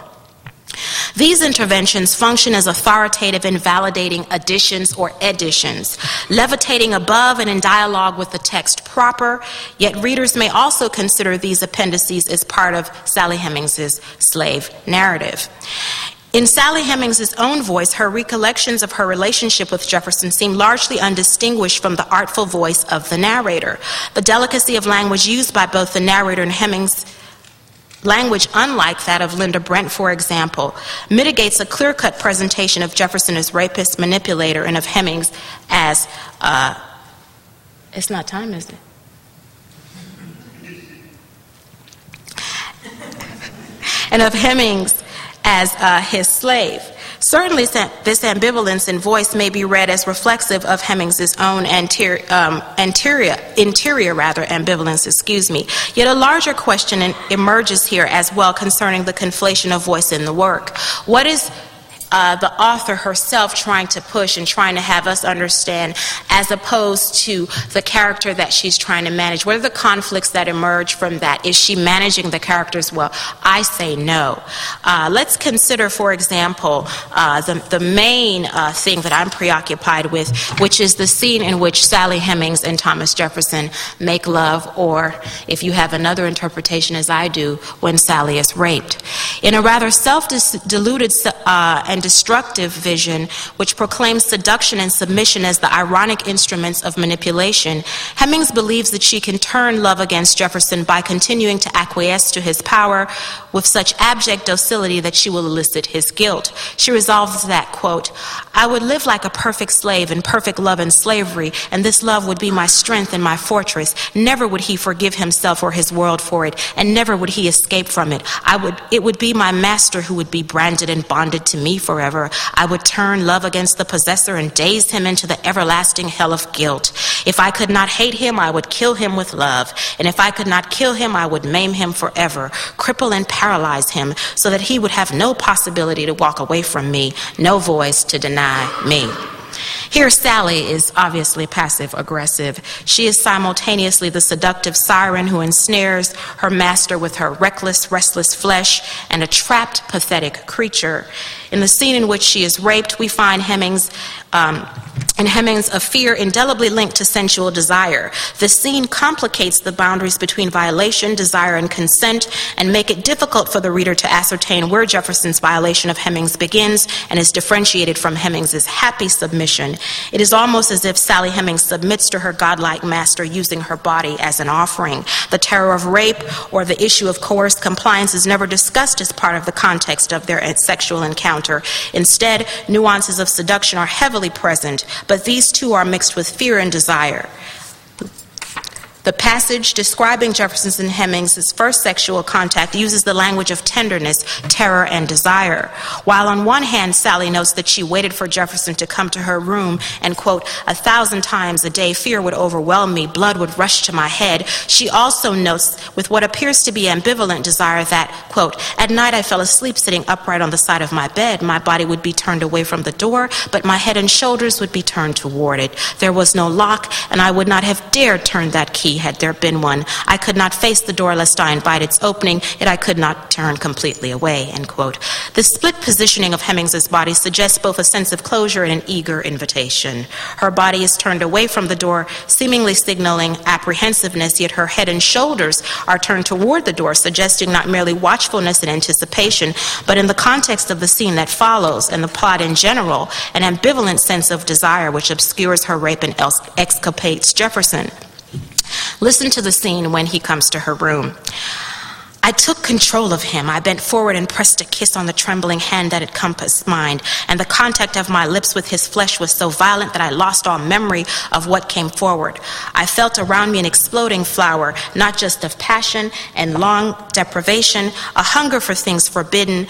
Speaker 7: These interventions function as authoritative and validating additions or additions, levitating above and in dialogue with the text proper, yet readers may also consider these appendices as part of Sally Hemings's slave narrative. In Sally Hemings's own voice, her recollections of her relationship with Jefferson seem largely undistinguished from the artful voice of the narrator. The delicacy of language used by both the narrator and Hemings Language unlike that of Linda Brent, for example, mitigates a clear cut presentation of Jefferson as rapist, manipulator, and of Hemings as. Uh, it's not time, is it? and of Hemings as uh, his slave. Certainly, this ambivalence in voice may be read as reflexive of Hemings's own anterior, um, anterior, interior rather ambivalence. Excuse me. Yet a larger question emerges here as well concerning the conflation of voice in the work. What is uh, the author herself trying to push and trying to have us understand as opposed to the character that she's trying to manage? What are the conflicts that emerge from that? Is she managing the characters well? I say no. Uh, let's consider, for example, uh, the, the main uh, thing that I'm preoccupied with, which is the scene in which Sally Hemings and Thomas Jefferson make love, or if you have another interpretation as I do, when Sally is raped. In a rather self deluded uh, and destructive vision, which proclaims seduction and submission as the ironic instruments of manipulation, Hemings believes that she can turn love against Jefferson by continuing to acquiesce to his power with such abject docility that she will elicit his guilt. She resolves that, quote, I would live like a perfect slave in perfect love and slavery, and this love would be my strength and my fortress. Never would he forgive himself or his world for it, and never would he escape from it. I would, it would be my master who would be branded and bonded to me forever. I would turn love against the possessor and daze him into the everlasting hell of guilt. If I could not hate him, I would kill him with love. And if I could not kill him, I would maim him forever, cripple and paralyze him so that he would have no possibility to walk away from me, no voice to deny me. Here, Sally is obviously passive aggressive. She is simultaneously the seductive siren who ensnares her master with her reckless, restless flesh and a trapped, pathetic creature. In the scene in which she is raped, we find Hemings um, and Hemings of fear indelibly linked to sensual desire. The scene complicates the boundaries between violation, desire, and consent, and make it difficult for the reader to ascertain where Jefferson's violation of Hemings begins and is differentiated from Hemings's happy submission. It is almost as if Sally Hemings submits to her godlike master using her body as an offering. The terror of rape or the issue of coerced compliance is never discussed as part of the context of their sexual encounter. Instead, nuances of seduction are heavily present, but these two are mixed with fear and desire. The passage describing Jefferson's and Hemings' first sexual contact uses the language of tenderness, terror, and desire. While on one hand, Sally notes that she waited for Jefferson to come to her room and, quote, a thousand times a day fear would overwhelm me, blood would rush to my head, she also notes with what appears to be ambivalent desire that, quote, at night I fell asleep sitting upright on the side of my bed. My body would be turned away from the door, but my head and shoulders would be turned toward it. There was no lock, and I would not have dared turn that key had there been one. I could not face the door lest I invite its opening, yet I could not turn completely away. End quote. The split positioning of Hemings's body suggests both a sense of closure and an eager invitation. Her body is turned away from the door, seemingly signaling apprehensiveness, yet her head and shoulders are turned toward the door, suggesting not merely watchfulness and anticipation, but in the context of the scene that follows and the plot in general, an ambivalent sense of desire which obscures her rape and exculpates Jefferson. Listen to the scene when he comes to her room. I took control of him. I bent forward and pressed a kiss on the trembling hand that had encompassed mine, and the contact of my lips with his flesh was so violent that I lost all memory of what came forward. I felt around me an exploding flower, not just of passion and long deprivation, a hunger for things forbidden,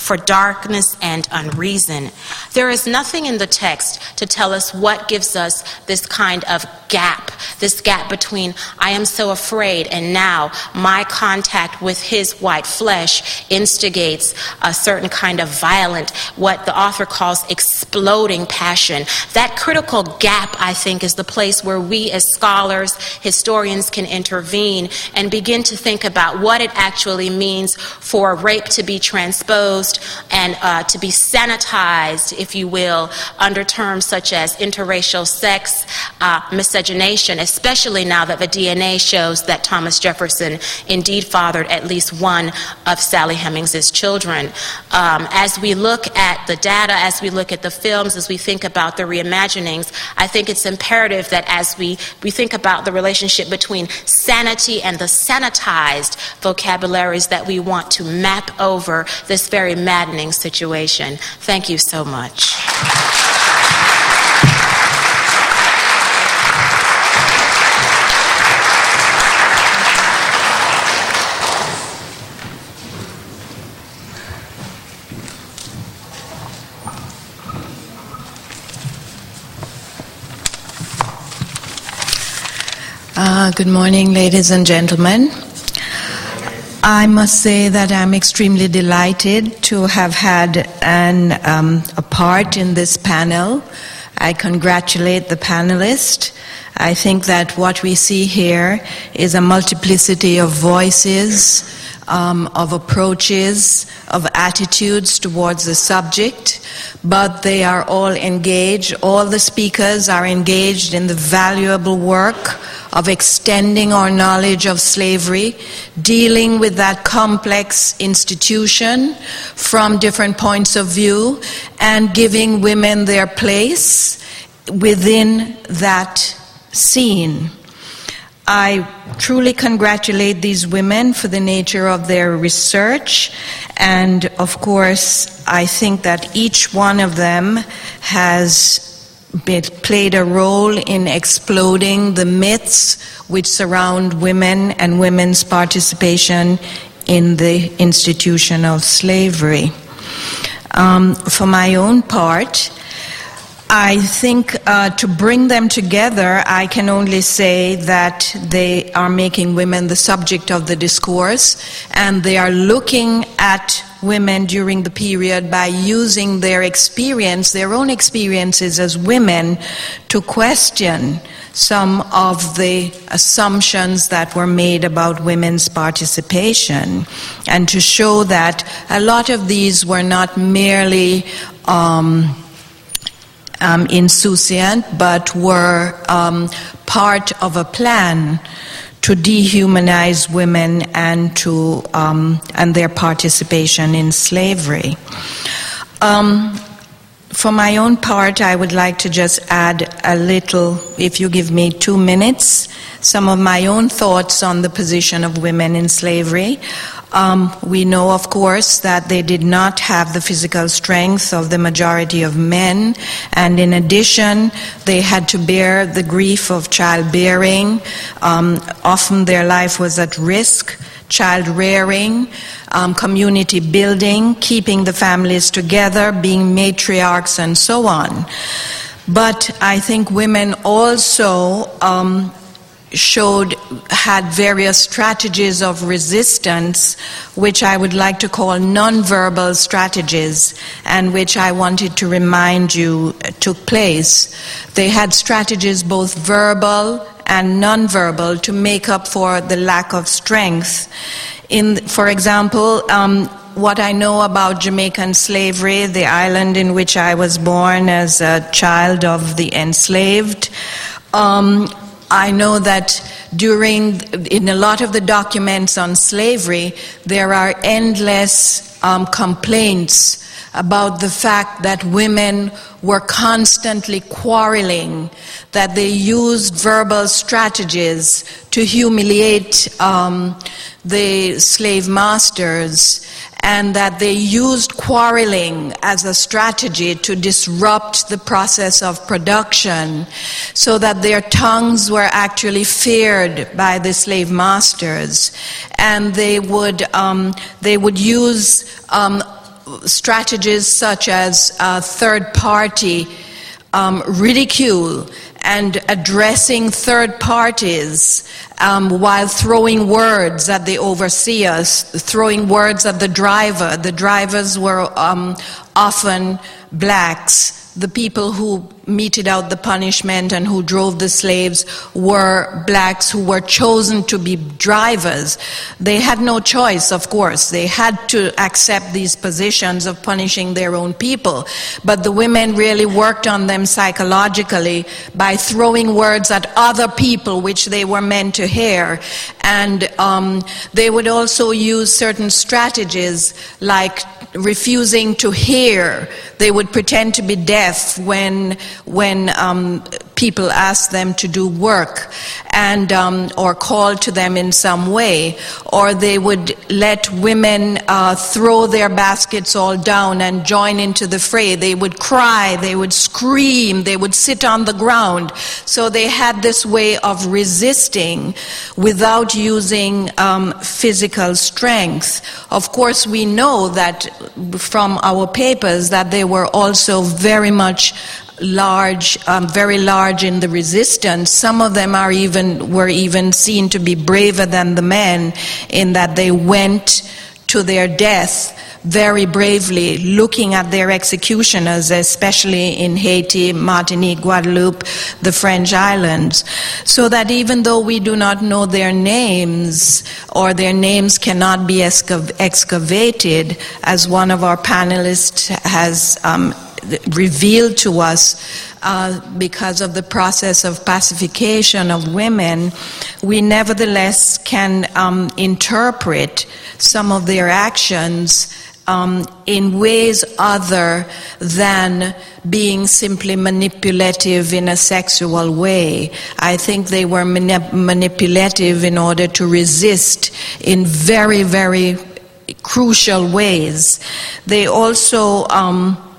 Speaker 7: for darkness and unreason. There is nothing in the text to tell us what gives us this kind of gap this gap between I am so afraid and now my contact with his white flesh instigates a certain kind of violent, what the author calls exploding passion. That critical gap, I think, is the place where we as scholars, historians can intervene and begin to think about what it actually means for rape to be transposed and uh, to be sanitized, if you will, under terms such as interracial sex, uh, miscegenation, especially now that the DNA shows that Thomas Jefferson indeed fathered at least one of Sally Hemings's children. Um, as we look at the data, as we look at the films, as we think about the reimaginings, I think it's imperative that as we, we think about the relationship between sanity and the sanitized vocabularies that we want to map over this very maddening situation. Thank you so much.
Speaker 8: Uh, good morning, ladies and gentlemen. I must say that I'm extremely delighted to have had an, um, a part in this panel. I congratulate the panelists. I think that what we see here is a multiplicity of voices, um, of approaches, of attitudes towards the subject, but they are all engaged. All the speakers are engaged in the valuable work of extending our knowledge of slavery, dealing with that complex institution from different points of view, and giving women their place within that scene. I truly congratulate these women for the nature of their research, and of course, I think that each one of them has played a role in exploding the myths which surround women and women's participation in the institution of slavery. Um, for my own part, I think uh, to bring them together, I can only say that they are making women the subject of the discourse and they are looking at women during the period by using their experience, their own experiences as women, to question some of the assumptions that were made about women's participation and to show that a lot of these were not merely. Um, um, insouciant, but were um, part of a plan to dehumanize women and to um, and their participation in slavery. Um, for my own part, I would like to just add a little, if you give me two minutes, some of my own thoughts on the position of women in slavery. Um, we know, of course, that they did not have the physical strength of the majority of men, and in addition, they had to bear the grief of childbearing. Um, often their life was at risk. Child rearing, um, community building, keeping the families together, being matriarchs, and so on. But I think women also um, showed had various strategies of resistance which I would like to call nonverbal strategies and which I wanted to remind you took place. They had strategies both verbal and nonverbal to make up for the lack of strength. In for example um, what I know about Jamaican slavery, the island in which I was born as a child of the enslaved, um, I know that during, in a lot of the documents on slavery, there are endless um, complaints about the fact that women were constantly quarreling, that they used verbal strategies to humiliate um, the slave masters, and that they used quarreling as a strategy to disrupt the process of production so that their tongues were actually feared by the slave masters. And they would um, they would use um, strategies such as uh, third party um, ridicule and addressing third parties um, while throwing words at the overseers, throwing words at the driver. The drivers were um, often blacks the people who meted out the punishment and who drove the slaves were blacks who were chosen to be drivers. They had no choice, of course. They had to accept these positions of punishing their own people. But the women really worked on them psychologically by throwing words at other people which they were meant to hear. And um, they would also use certain strategies like refusing to hear. They would pretend to be deaf when, when um, people asked them to do work and, um, or called to them in some way. Or they would let women uh, throw their baskets all down and join into the fray. They would cry, they would scream, they would sit on the ground. So they had this way of resisting without using um, physical strength. Of course, we know that from our papers that they were also very much large, um, very large in the resistance. Some of them are even were even seen to be braver than the men, in that they went to their death very bravely, looking at their executioners, especially in Haiti, Martinique, Guadeloupe, the French islands. So that even though we do not know their names, or their names cannot be excavated, as one of our panelists has um, revealed to us uh, because of the process of pacification of women, we nevertheless can um, interpret some of their actions um, in ways other than being simply manipulative in a sexual way. I think they were manip- manipulative in order to resist in very, very crucial ways. They also um,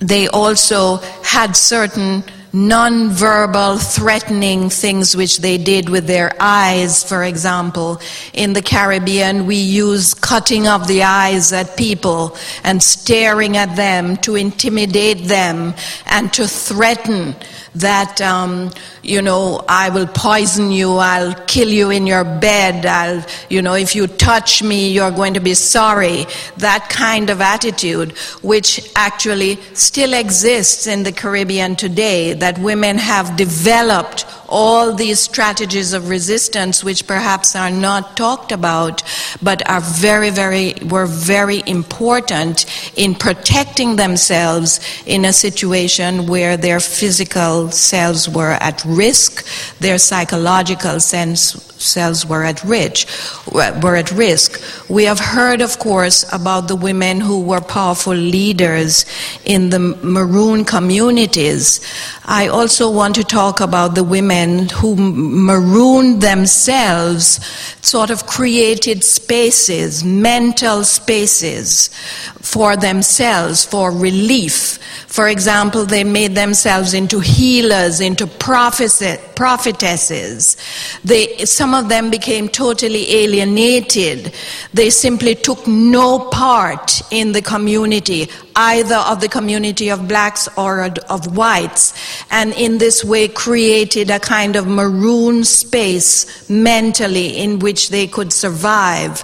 Speaker 8: they also had certain non-verbal threatening things which they did with their eyes. For example in the caribbean we use cutting of the eyes at people and staring at them to intimidate them and to threaten that, um, you know, I will poison you, I'll kill you in your bed, I'll, you know, if you touch me, you're going to be sorry. That kind of attitude, which actually still exists in the Caribbean today, that women have developed all these strategies of resistance, which perhaps are not talked about, but are very, very, were very important in protecting themselves in a situation where their physical selves were at risk, their psychological cells were at risk. Were at risk. We have heard, of course, about the women who were powerful leaders in the maroon communities. I also want to talk about the women who marooned themselves, sort of created spaces, mental spaces for themselves, for relief. For example, they made themselves into healers, into prophetesses. They, some of them became totally alienated. They simply took no part in the community, either of the community of blacks or of whites, and in this way created a kind of maroon space mentally in which they could survive.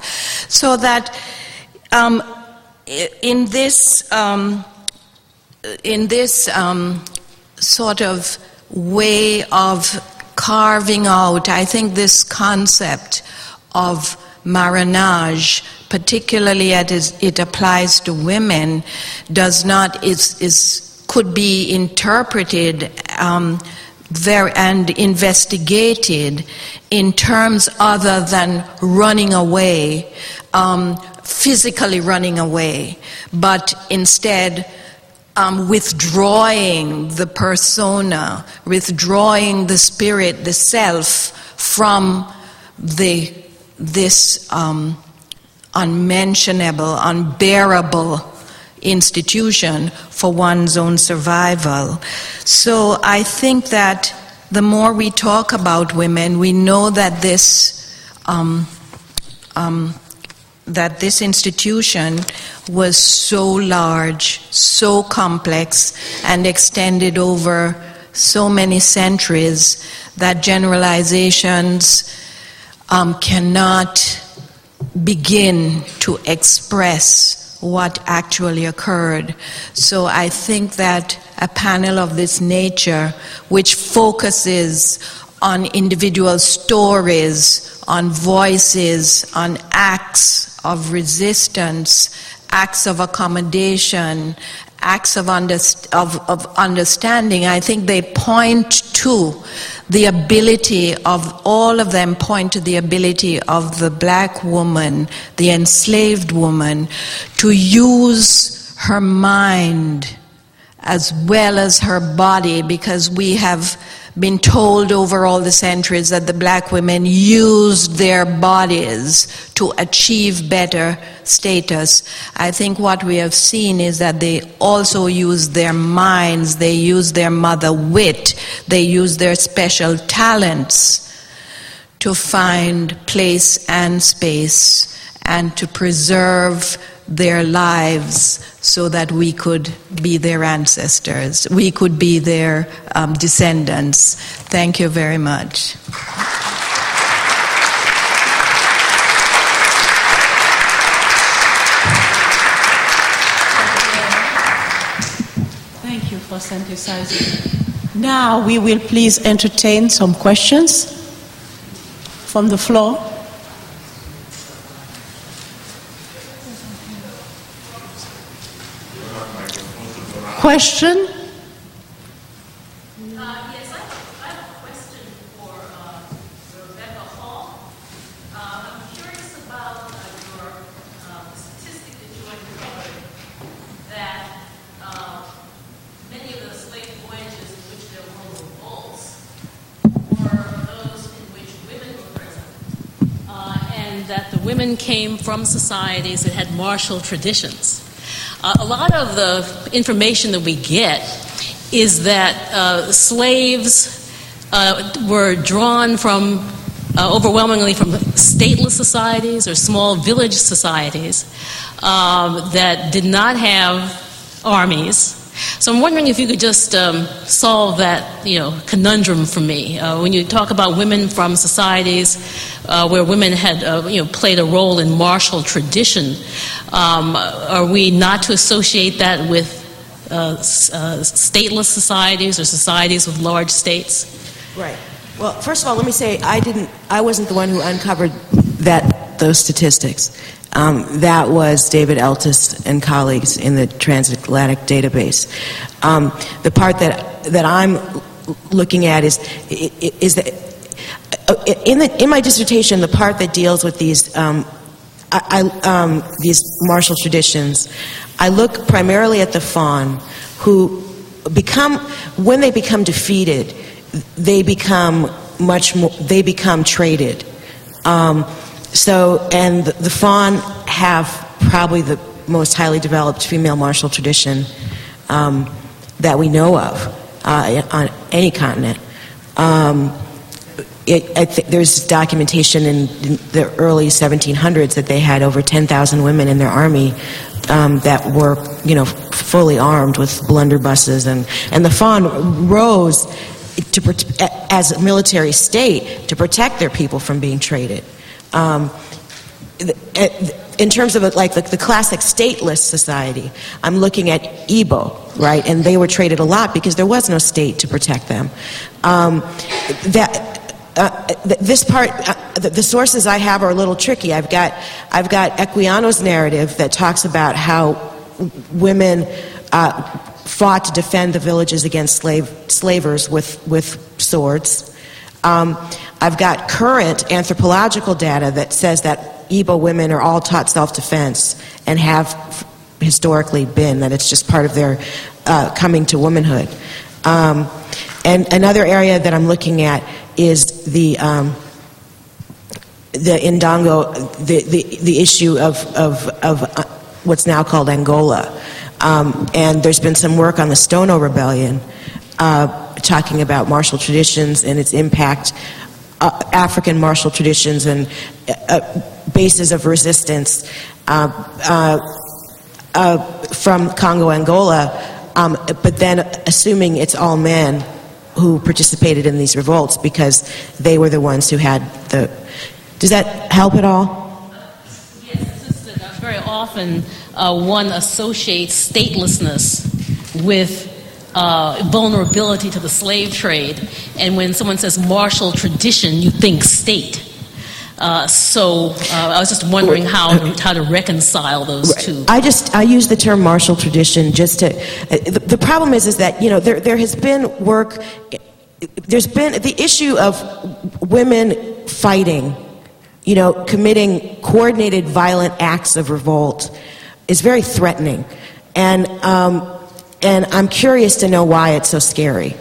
Speaker 8: So that um, in this um, in this um, sort of way of carving out, I think this concept of marronage, particularly as it applies to women, does not is is could be interpreted um, very, and investigated in terms other than running away, um, physically running away, but instead um, withdrawing the persona, withdrawing the spirit, the self from the, this um, unmentionable, unbearable institution for one's own survival. So I think that the more we talk about women, we know that this um, um, that this institution was so large, so complex, and extended over so many centuries that generalizations um, cannot begin to express what actually occurred. So I think that a panel of this nature, which focuses on individual stories, on voices, on acts of resistance, acts of accommodation, acts of, underst- of, of understanding, I think they point to the ability of all of them point to the ability of the black woman, the enslaved woman, to use her mind as well as her body because we have been told over all the centuries that the black women used their bodies to achieve better status. I think what we have seen is that they also use their minds, they use their mother wit, they use their special talents to find place and space and to preserve their lives so that we could be their ancestors, we could be their um, descendants. Thank you very much.
Speaker 3: Thank you for synthesizing. Now we will please entertain some questions from the floor. Question? Uh,
Speaker 9: yes, I have a question for uh, Rebecca Hall. Uh, I'm curious about your statistically joined the that many of the slave voyages in which there were bulls were those in which women were present, and that the women came from societies that had martial traditions. Uh, a lot of the information that we get is that uh, slaves uh, were drawn from uh, overwhelmingly from stateless societies or small village societies um, that did not have armies. So I'm wondering if you could just um, solve that, you know, conundrum for me. Uh, when you talk about women from societies uh, where women had, uh, you know, played a role in martial tradition, um, are we not to associate that with uh, uh, stateless societies or societies with large states?
Speaker 6: Right. Well, first of all, let me say I didn't. I wasn't the one who uncovered that those statistics. Um, that was David Eltis and colleagues in the Transatlantic Database. Um, the part that that I'm looking at is is that uh, in the in my dissertation, the part that deals with these um, I, um, these martial traditions, I look primarily at the Fon, who become when they become defeated, they become much more. They become traded. So, and the, Fon have probably the most highly developed female martial tradition um, that we know of uh, on any continent. Um, it, th- there's documentation in, the early 1700s that they had over 10,000 women in their army um, that were, you know, fully armed with blunderbusses, and and the Fon rose to as a military state to protect their people from being traded. Um, in terms of like the, classic stateless society, I'm looking at Igbo, right? And they were traded a lot because there was no state to protect them. Um, that uh, this part, uh, the, the, sources I have are a little tricky. I've got, I've got Equiano's narrative that talks about how women uh, fought to defend the villages against slave, slavers with, with swords. Um, I've got current anthropological data that says that Igbo women are all taught self defense and have historically been, that it's just part of their uh, coming to womanhood. Um, and another area that I'm looking at is the um, the Indongo, the, the, the issue of, of, of uh, what's now called Angola. Um, and there's been some work on the Stono Rebellion uh, talking about martial traditions and its impact, uh, African martial traditions and uh, bases of resistance uh, uh, from Congo, Angola. Um, but then, assuming it's all men, who participated in these revolts because they were the ones who had the. Does that help at all?
Speaker 9: Yes, very often uh, one associates statelessness with uh, vulnerability to the slave trade. And when someone says martial tradition, you think state. Uh, so uh, I was just wondering how to, how to reconcile those two.
Speaker 6: I just I use the term martial tradition just to. Uh, the, the problem is is that you know there there has been work. There's been the issue of women fighting, you know, committing coordinated violent acts of revolt is very threatening, and um, and I'm curious to know why it's so scary.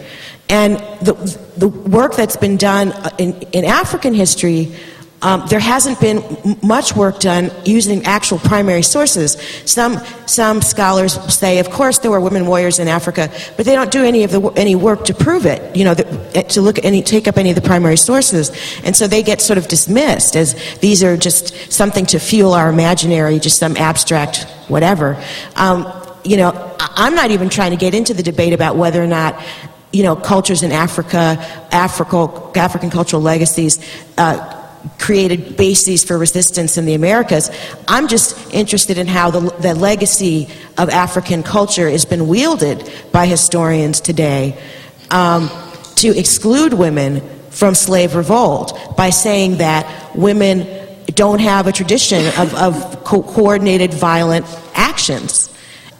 Speaker 6: And the the work that's been done in in African history um, there hasn't been much work done using actual primary sources. Some some scholars say, of course, there were women warriors in Africa, but they don't do any of the any work to prove it. You know, the, to look at any take up any of the primary sources, and so they get sort of dismissed as these are just something to fuel our imaginary, just some abstract whatever. Um, you know, I'm not even trying to get into the debate about whether or not you know, cultures in Africa, Africa African cultural legacies, uh, created bases for resistance in the Americas. I'm just interested in how the, the legacy of African culture has been wielded by historians today um, to exclude women from slave revolt by saying that women don't have a tradition of, of co- coordinated violent actions.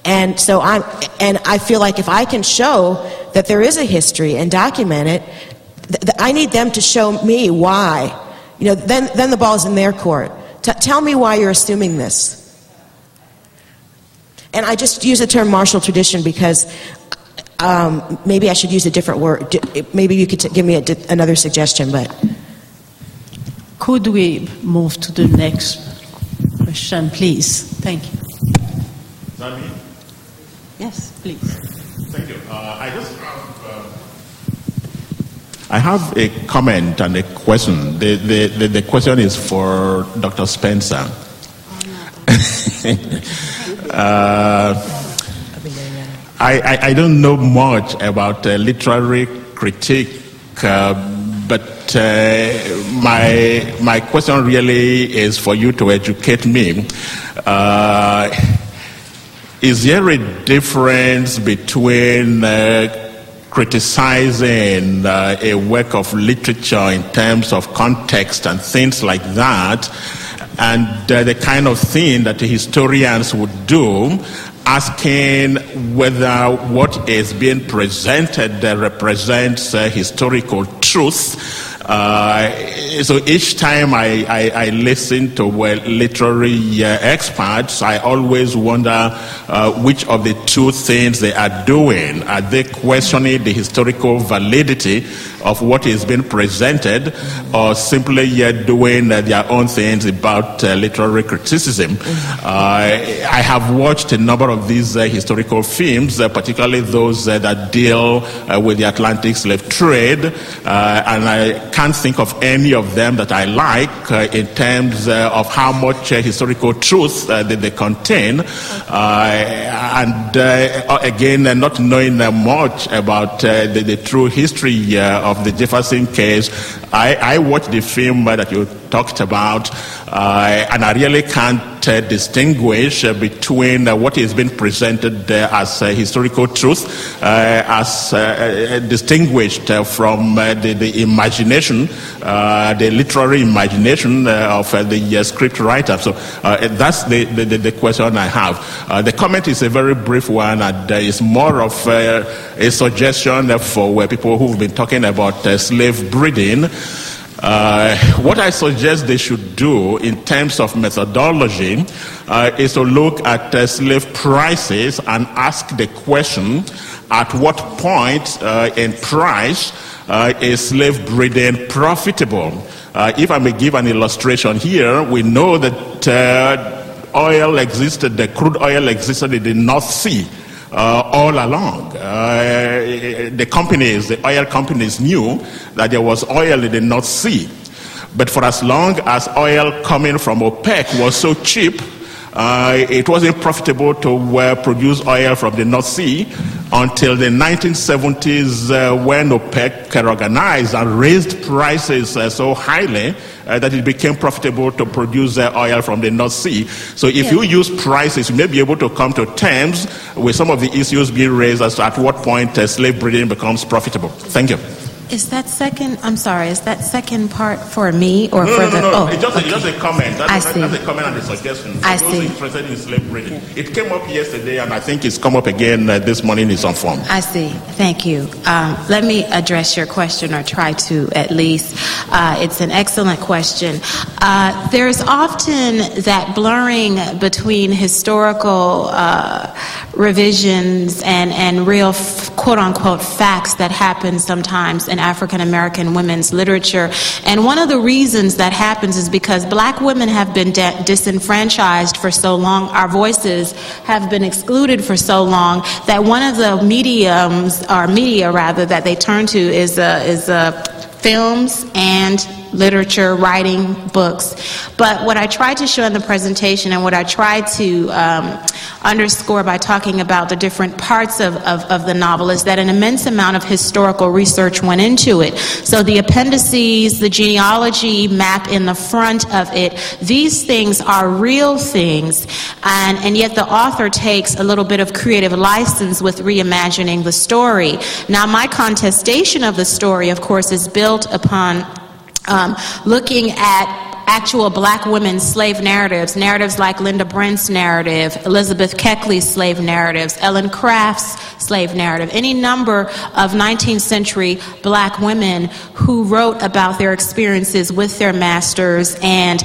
Speaker 6: And so I'm, and I feel like if I can show that there is a history and document it, th- th- I need them to show me why you know, then, then the ball's in their court. T- tell me why you're assuming this. And I just use the term martial tradition because um, maybe I should use a different word. Maybe you could t- give me di- another suggestion, but.
Speaker 3: Could we move to the next question, please? Thank you.
Speaker 10: Is that me?
Speaker 3: Yes, please.
Speaker 10: Thank you. Uh, I just I have a comment and a question. The, the, the, the question is for Dr. Spencer. uh, I, I, I, don't know much about uh, literary critique, uh, but uh, my, my question really is for you to educate me. Uh, is there a difference between uh, criticizing uh, a work of literature in terms of context and things like that, and uh, the kind of thing that historians would do, asking whether what is being presented uh, represents historical truth uh, so each time I, I, I listen to well, literary uh, experts, I always wonder uh, which of the two things they are doing. Are they questioning the historical validity of what is being presented, or simply yet doing uh, their own things about uh, literary criticism? Uh, I have watched a number of these historical films, particularly those that deal with the Atlantic slave trade, and I can't think of any of them that I like uh, in terms uh, of how much uh, historical truth uh, that they contain. Uh, and uh, again, not knowing much about the, the, true history of the Jefferson case, I, I watched the film that you talked about, uh, and I really can't uh, distinguish uh, between uh, what is being presented as uh, historical truth uh, as distinguished from the, the, imagination, the literary imagination of the script writer. So that's the, the, the, question I have. the comment is a very brief one and it's more of a suggestion for where people who've been talking about slave breeding. Uh, what I suggest they should do in terms of methodology uh, is to look at uh, slave prices and ask the question at what point uh, in price uh, is slave breeding profitable? If I may give an illustration here, we know that oil existed, the crude oil existed in the North Sea uh, all along. Uh, the companies, the oil companies knew that there was oil in the North Sea. But for as long as oil coming from OPEC was so cheap, uh, it wasn't profitable to uh, produce oil from the North Sea until the 1970s uh, when OPEC car organized and raised prices uh, so highly uh, that it became profitable to produce uh, oil from the North Sea. So if you use prices, you may be able to come to terms with some of the issues being raised as to at what point uh, slave breeding becomes profitable. Thank you.
Speaker 7: Is that second, I'm sorry, is that second part for me or
Speaker 10: No,
Speaker 7: for
Speaker 10: no,
Speaker 7: the?
Speaker 10: no, no.
Speaker 7: oh,
Speaker 10: It's just, a, just a comment. That's,
Speaker 7: I
Speaker 10: a,
Speaker 7: see.
Speaker 10: that's a comment and a suggestion. For
Speaker 7: I
Speaker 10: those
Speaker 7: see.
Speaker 10: interested in slave breeding. It came up yesterday, and I think it's come up again uh, this morning in some form.
Speaker 7: I see. Thank you. Um, let me address your question, or try to at least. Uh, it's an excellent question. Uh, there's often that blurring between historical uh, revisions and, and real f- quote unquote facts that happen sometimes African American women's literature. And one of the reasons that happens is because black women have been de- disenfranchised for so long, our voices have been excluded for so long that one of the mediums, or media rather, that they turn to is, uh, is uh, films and literature, writing books. But what I tried to show in the presentation and what I tried to um, underscore by talking about the different parts of, of, of the novel is that an immense amount of historical research went into it. So the appendices, the genealogy map in the front of it, these things are real things, and, and yet the author takes a little bit of creative license with reimagining the story. Now, my contestation of the story, of course, is built upon um, looking at actual black women's slave narratives, narratives like Linda Brent's narrative, Elizabeth Keckley's slave narratives, Ellen Craft's slave narrative, any number of 19th century black women who wrote about their experiences with their masters and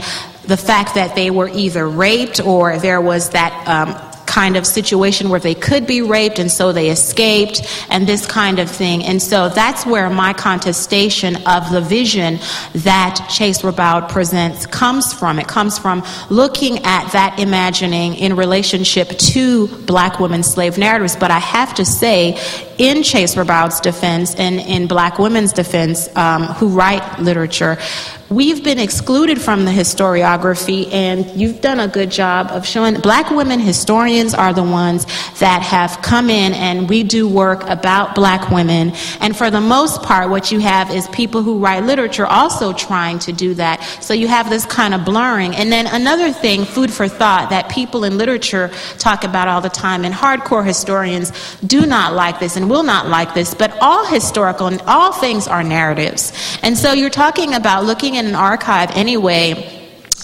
Speaker 7: the fact that they were either raped or there was that um, kind of situation where they could be raped and so they escaped and this kind of thing. And so that's where my contestation of the vision that Chase Riboud presents comes from. It comes from looking at that imagining in relationship to black women's slave narratives. But I have to say, in Chase Riboud's defense and in black women's defense um, who write literature, we've been excluded from the historiography, and you've done a good job of showing black women historians are the ones that have come in and we do work about black women. And for the most part, what you have is people who write literature also trying to do that. So you have this kind of blurring. And then another thing, food for thought, that people in literature talk about all the time, and hardcore historians do not like this and will not like this, but all historical and all things are narratives. And so you're talking about looking at an archive anyway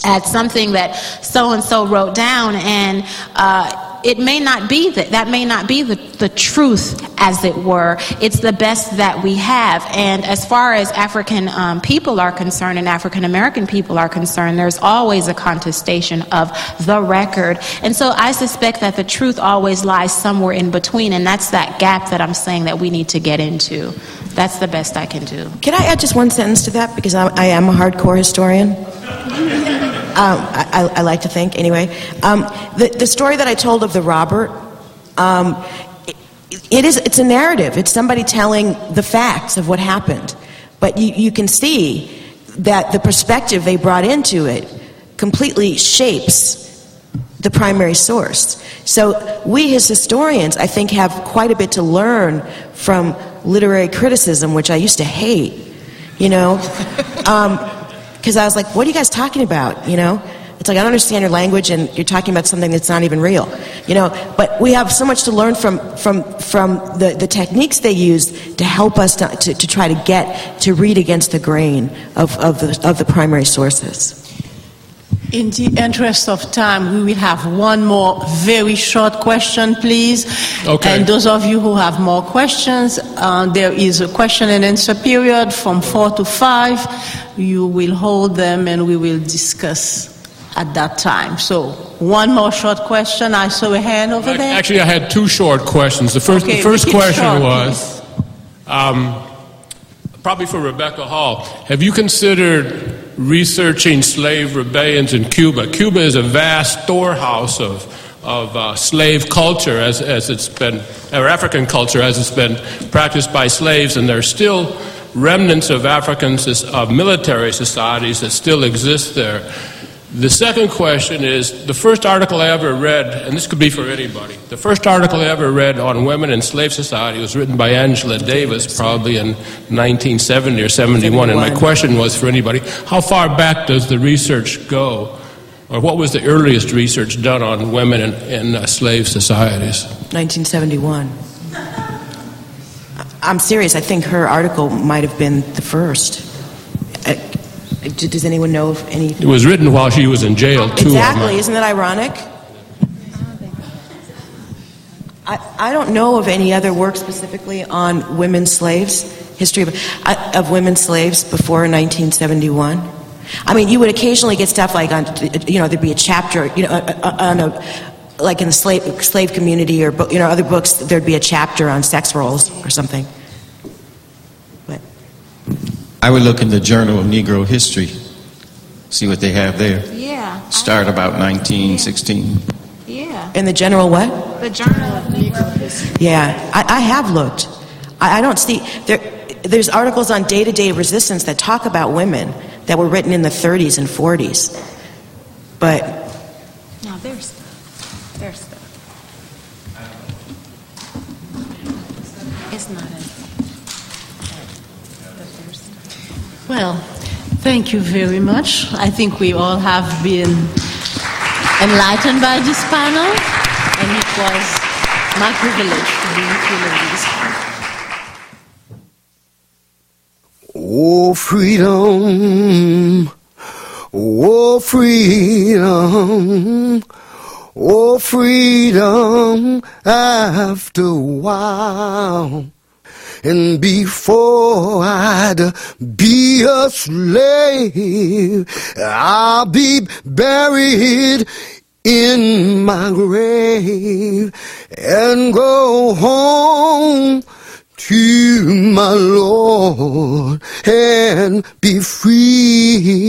Speaker 7: at something that so and so wrote down and uh, it may not be that that may not be the, the truth as it were. It's the best that we have. And as far as african um, people are concerned and african american people are concerned there's always a contestation of the record. And so i suspect that the truth always lies somewhere in between and that's that gap that i'm saying that we need to get into that's the best i can do
Speaker 6: Can I add just one sentence to that? Because I, I am a hardcore historian. Um, I, I, like to think, anyway. Um, the, the story that I told of the Robert, um, it, it is, it's a narrative. It's somebody telling the facts of what happened. But you, you can see that the perspective they brought into it completely shapes the primary source. So we as historians, I think, have quite a bit to learn from literary criticism, which I used to hate, you know? Um, because I was like, what are you guys talking about, you know? It's like, I don't understand your language and you're talking about something that's not even real, you know? But we have so much to learn from, from, from the, the techniques they use to help us to, to, to try to get, to read against the grain of, of, the, of the primary sources.
Speaker 3: In the interest of time, we will have one more very short question, please.
Speaker 11: Okay.
Speaker 3: And those of you who have more questions, uh, there is a question and answer period from four to five. You will hold them and we will discuss at that time. So, one more short question. I saw a hand over there.
Speaker 11: Actually, I had two short questions. The first,
Speaker 3: Okay,
Speaker 11: the first question
Speaker 3: short,
Speaker 11: was um, probably for Rebecca Hall. Have you considered researching slave rebellions in Cuba? Cuba is a vast storehouse of, of uh, slave culture as, as it's been, or African culture as it's been practiced by slaves, and there are still remnants of African of military societies that still exist there. The second question is the first article I ever read, and this could be for anybody, the first article I ever read on women in slave society was written by Angela Davis, probably in 1970 or 71. And my question was for anybody how far back does the research go? Or what was the earliest research done on women in, in uh, slave societies?
Speaker 6: 1971. I'm serious. I think her article might have been the first. Does anyone know of any?
Speaker 11: It was written while she was in jail, too.
Speaker 6: Exactly. Isn't that ironic? I, I don't know of any other work specifically on women slaves, history of, uh, of women slaves before 1971. I mean, you would occasionally get stuff like on, you know, there'd be a chapter, you know, uh, uh, on a, like in the slave, slave community or, you know, other books, there'd be a chapter on sex roles or something. But.
Speaker 2: I would look in the Journal of Negro History, see what they have there.
Speaker 7: Yeah.
Speaker 2: Start about 1916.
Speaker 7: Yeah.
Speaker 6: In the general what?
Speaker 7: The Journal of Negro History.
Speaker 6: Yeah, I, I have looked. I, I don't see there. There's articles on day-to-day resistance that talk about women that were written in the 30s and 40s, but
Speaker 7: No, there's there's stuff. It's not
Speaker 9: Well, thank you very much. I think we all have been enlightened by this panel, and it was my privilege to be with you ladies.
Speaker 1: Oh, freedom. Oh, freedom. Oh, freedom after a while. And before I'd be a slave, I'll be buried in my grave and go home to my Lord and be free.